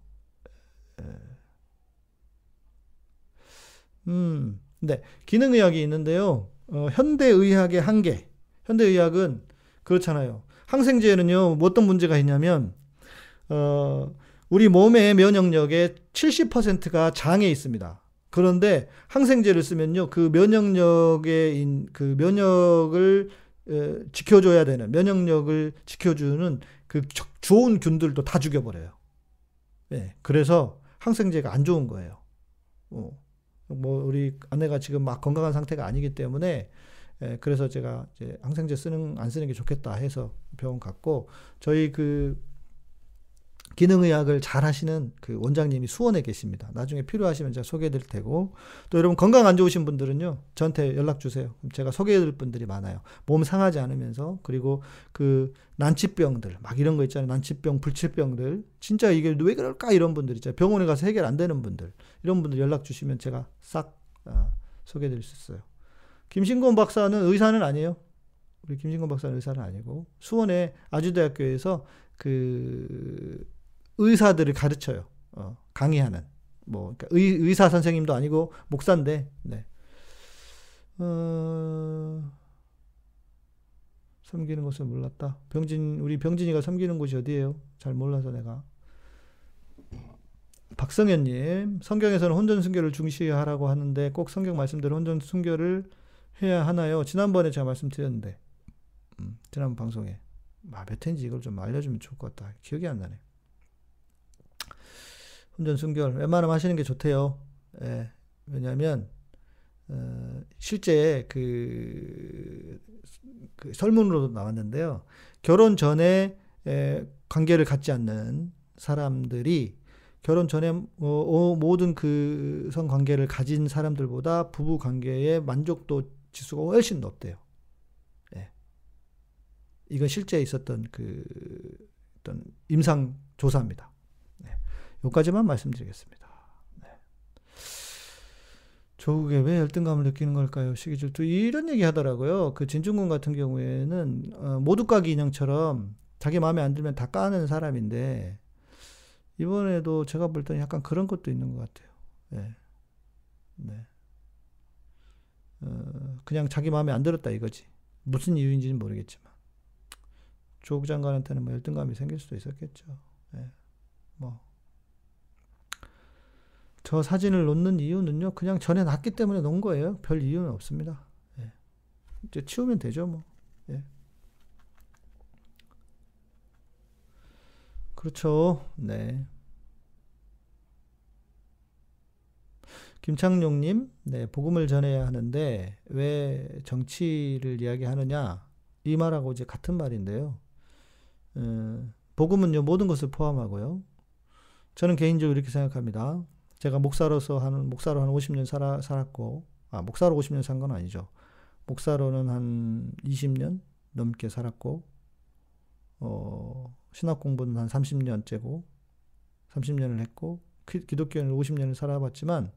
예. 음, 네. 기능의학이 있는데요. 어, 현대의학의 한계. 현대의학은 그렇잖아요. 항생제는요, 뭐 어떤 문제가 있냐면, 어, 우리 몸의 면역력의 70%가 장에 있습니다. 그런데 항생제를 쓰면요, 그 면역력의, 그 면역을 에, 지켜줘야 되는, 면역력을 지켜주는 그 좋은 균들도 다 죽여버려요. 예, 그래서 항생제가 안 좋은 거예요. 어. 뭐 우리 아내가 지금 막 건강한 상태가 아니기 때문에 예, 그래서 제가 이제 항생제 쓰는 안 쓰는 게 좋겠다 해서 병원 갔고 저희 그 기능의학을 잘 하시는 그 원장님이 수원에 계십니다. 나중에 필요하시면 제가 소개해 드릴 테고, 또 여러분 건강 안 좋으신 분들은요, 저한테 연락 주세요. 제가 소개해 드릴 분들이 많아요. 몸 상하지 않으면서, 그리고 그 난치병들, 막 이런 거 있잖아요. 난치병, 불치병들. 진짜 이게 왜 그럴까? 이런 분들 있잖아요. 병원에 가서 해결 안 되는 분들. 이런 분들 연락 주시면 제가 싹 어, 소개해 드릴 수 있어요. 김신곤 박사는 의사는 아니에요. 우리 김신곤 박사는 의사는 아니고, 수원의 아주대학교에서 그 의사들을 가르쳐요. 어, 강의하는. 뭐, 그러니까 의, 의사 선생님도 아니고 목사인데, 네. 어, 섬기는 곳을 몰랐다. 병진, 우리 병진이가 섬기는 곳이 어디예요? 잘 몰라서 내가. 박성현님, 성경에서는 혼전 순교를 중시하라고 하는데 꼭 성경 말씀대로 혼전 순교를 해야 하나요? 지난번에 제가 말씀드렸는데, 음, 지난 방송에. 아, 몇 회인지 이걸 좀 알려주면 좋을 것 같다. 기억이 안 나네. 혼전 순결 웬만하면 하시는 게 좋대요. 예, 왜냐하면 어, 실제 그, 그 설문으로도 나왔는데요. 결혼 전에 에, 관계를 갖지 않는 사람들이 결혼 전에 어, 어, 모든 그 성 관계를 가진 사람들보다 부부 관계의 만족도 지수가 훨씬 높대요. 예. 이건 실제 있었던 그 어떤 임상 조사입니다. 네. 여기까지만 말씀드리겠습니다. 네. 조국에 왜 열등감을 느끼는 걸까요? 시기질투 이런 얘기 하더라고요. 그 진중권 같은 경우에는 어, 모두 까기 인형처럼 자기 마음에 안 들면 다 까는 사람인데 이번에도 제가 볼 때는 약간 그런 것도 있는 것 같아요. 네. 네. 어, 그냥 자기 마음에 안 들었다 이거지. 무슨 이유인지는 모르겠지만. 조국 장관한테는 뭐 열등감이 생길 수도 있었겠죠. 네. 뭐. 저 사진을 놓는 이유는요, 그냥 전에 놨기 때문에 놓은 거예요. 별 이유는 없습니다. 예. 이제 치우면 되죠, 뭐. 예. 그렇죠. 네. 김창룡님, 네, 복음을 전해야 하는데 왜 정치를 이야기하느냐? 이 말하고 이제 같은 말인데요. 어, 복음은요 모든 것을 포함하고요. 저는 개인적으로 이렇게 생각합니다. 제가 목사로서 하는 목사로 한 50년 살아, 살았고, 아 목사로 50년 산 건 아니죠. 목사로는 한 20년 넘게 살았고, 어, 신학 공부는 한 30년째고 30년을 했고 기독교인을 50년을 살아봤지만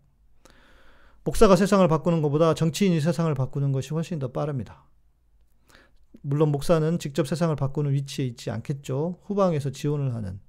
목사가 세상을 바꾸는 것보다 정치인이 세상을 바꾸는 것이 훨씬 더 빠릅니다. 물론 목사는 직접 세상을 바꾸는 위치에 있지 않겠죠. 후방에서 지원을 하는.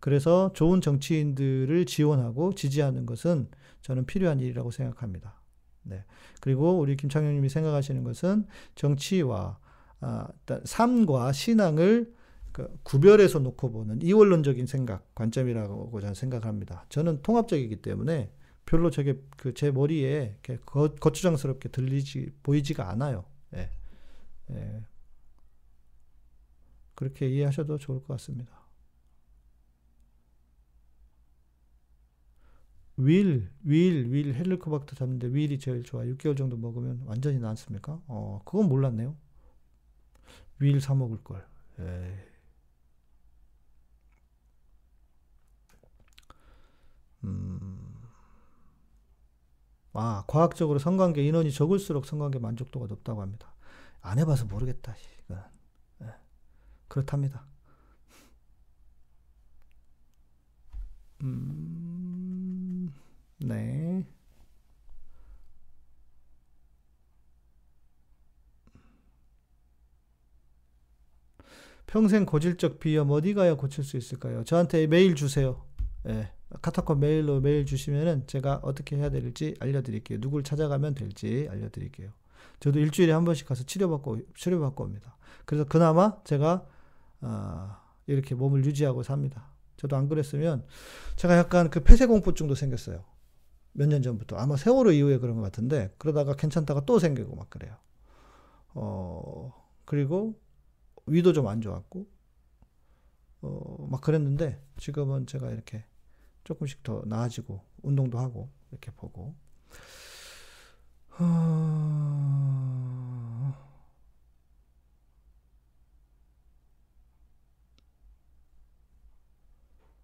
그래서 좋은 정치인들을 지원하고 지지하는 것은 저는 필요한 일이라고 생각합니다. 네. 그리고 우리 김창현님이 생각하시는 것은 정치와 아, 삶과 신앙을 그 구별해서 놓고 보는 이원론적인 생각, 관점이라고 저는 생각합니다. 저는 통합적이기 때문에 별로 저게 그 제 머리에 거, 거추장스럽게 들리지, 보이지가 않아요. 예. 예. 그렇게 이해하셔도 좋을 것 같습니다. 윌, 윌, 윌, 헬리코박터 잡는데 윌이 제일 좋아. 6개월 정도 먹으면 완전히 낫습니까? 어, 그건 몰랐네요. 윌 사 먹을 걸. 에이. 음, 아, 과학적으로 성관계 인원이 적을수록 성관계 만족도가 높다고 합니다. 안 해봐서 모르겠다. 이건. 네. 그렇답니다. 음, 네. 평생 고질적 비염 어디 가야 고칠 수 있을까요? 저한테 메일 주세요. 예. 네. 카타콤 메일로 메일 주시면은 제가 어떻게 해야 될지 알려드릴게요. 누굴 찾아가면 될지 알려드릴게요. 저도 일주일에 한 번씩 가서 치료받고 치료받고 옵니다. 그래서 그나마 제가 어, 이렇게 몸을 유지하고 삽니다. 저도 안 그랬으면 제가 약간 그 폐쇄공포증도 생겼어요. 몇 년 전부터 아마 세월호 이후에 그런 것 같은데 그러다가 괜찮다가 또 생기고 막 그래요. 어 그리고 위도 좀 안 좋았고 어 막 그랬는데 지금은 제가 이렇게 조금씩 더 나아지고 운동도 하고 이렇게 보고 어...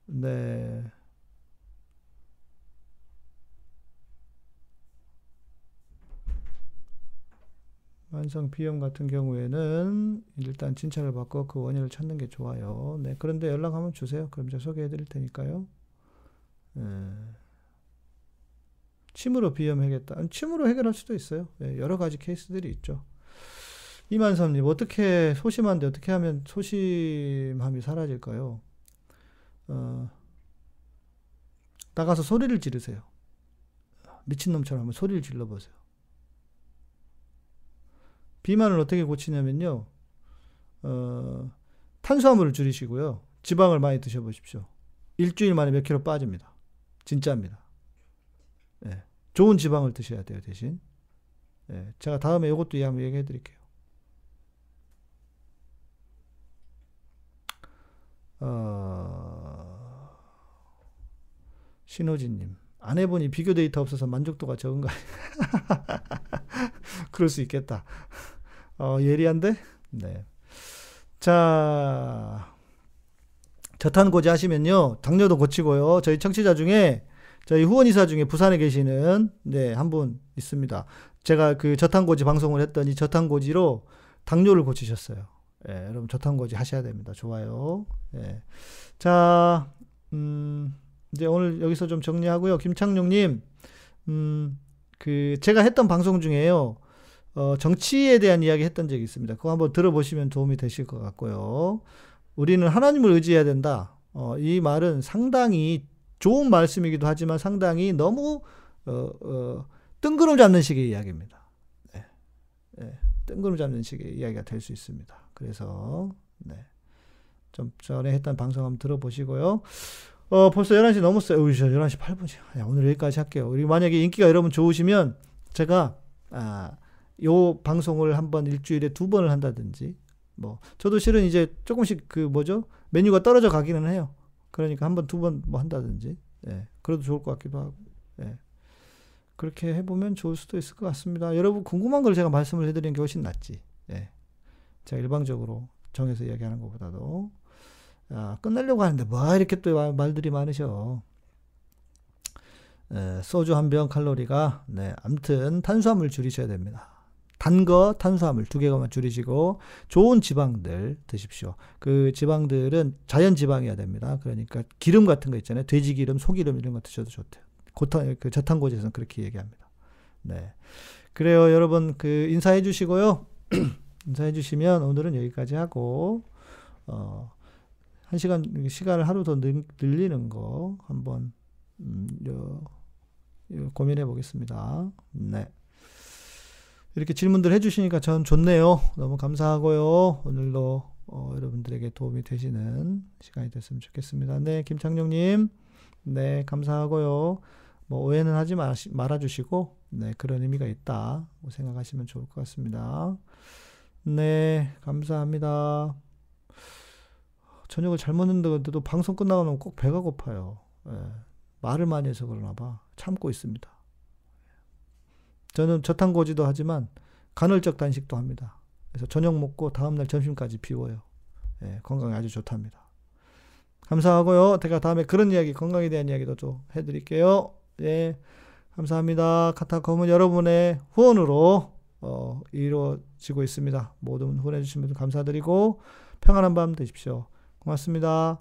네. 만성 비염 같은 경우에는 일단 진찰을 받고 그 원인을 찾는 게 좋아요. 네. 그런데 연락하면 주세요. 그럼 제가 소개해 드릴 테니까요. 예. 침으로 비염하겠다. 침으로 해결할 수도 있어요. 예, 여러 가지 케이스들이 있죠. 이만섭님, 어떻게 소심한데 어떻게 하면 소심함이 사라질까요? 어, 나가서 소리를 지르세요. 미친놈처럼 한번 소리를 질러보세요. 비만을 어떻게 고치냐면요. 어, 탄수화물을 줄이시고요. 지방을 많이 드셔보십시오. 일주일 만에 몇 킬로 빠집니다. 진짜입니다. 예. 좋은 지방을 드셔야 돼요, 대신. 예. 제가 다음에 이것도 한번 얘기해 드릴게요. 어, 신호진님. 아내분이 비교 데이터 없어서 만족도가 적은가? 그럴 수 있겠다. 어, 예리한데? 네. 자, 저탄고지 하시면요. 당뇨도 고치고요. 저희 청취자 중에 저희 후원이사 중에 부산에 계시는 네, 한 분 있습니다. 제가 그 저탄고지 방송을 했더니 저탄고지로 당뇨를 고치셨어요. 예, 여러분 저탄고지 하셔야 됩니다. 좋아요. 예. 자, 음, 이제 오늘 여기서 좀 정리하고요. 김창룡님, 음, 그 제가 했던 방송 중에요. 어, 정치에 대한 이야기 했던 적이 있습니다. 그거 한번 들어보시면 도움이 되실 것 같고요. 우리는 하나님을 의지해야 된다. 어, 이 말은 상당히 좋은 말씀이기도 하지만 상당히 너무 어, 어, 뜬구름 잡는 식의 이야기입니다. 네. 네. 뜬구름 잡는 식의 이야기가 될 수 있습니다. 그래서 네. 좀 전에 했던 방송 한번 들어보시고요. 어, 벌써 11시 넘었어요. 우리 11시 8분이야. 오늘 여기까지 할게요. 우리 만약에 인기가 여러분 좋으시면 제가 아, 요 방송을 한번 일주일에 두 번을 한다든지 뭐 저도 실은 이제 조금씩 그 뭐죠 메뉴가 떨어져 가기는 해요. 그러니까 한 번 두 번 뭐 한다든지 예 그래도 좋을 것 같기도 하고 예 그렇게 해보면 좋을 수도 있을 것 같습니다. 여러분 궁금한 걸 제가 말씀을 해드리는 게 훨씬 낫지. 예 제가 일방적으로 정해서 이야기하는 것보다도 아, 끝내려고 하는데 뭐 이렇게 또 말들이 많으셔. 예, 소주 한 병 칼로리가 네 아무튼 탄수화물 줄이셔야 됩니다. 단 거, 탄수화물 두 개만 줄이시고 좋은 지방들 드십시오. 그 지방들은 자연 지방이어야 됩니다. 그러니까 기름 같은 거 있잖아요. 돼지 기름, 소기름 이런 거 드셔도 좋대요. 고탄 그 저탄고지에서는 그렇게 얘기합니다. 네. 그래요, 여러분 그 인사해 주시고요. 인사해 주시면 오늘은 여기까지 하고 어, 한 시간 시간을 하루 더 늘, 늘리는 거 한번 음, 요, 요 고민해 보겠습니다. 네. 이렇게 질문들 해주시니까 전 좋네요. 너무 감사하고요. 오늘도 어, 여러분들에게 도움이 되시는 시간이 됐으면 좋겠습니다. 네, 김창룡님, 네, 감사하고요. 뭐 오해는 하지 마시, 말아주시고, 네, 그런 의미가 있다 생각하시면 좋을 것 같습니다. 네, 감사합니다. 저녁을 잘 먹는데도 방송 끝나고 나면 꼭 배가 고파요. 네, 말을 많이 해서 그러나 봐. 참고 있습니다. 저는 저탄고지도 하지만 간헐적 단식도 합니다. 그래서 저녁 먹고 다음날 점심까지 비워요. 예, 건강에 아주 좋답니다. 감사하고요. 제가 다음에 그런 이야기, 건강에 대한 이야기도 좀 해드릴게요. 예, 감사합니다. 카타콤은 여러분의 후원으로 어, 이루어지고 있습니다. 모든 후원해주신 분들 감사드리고 평안한 밤 되십시오. 고맙습니다.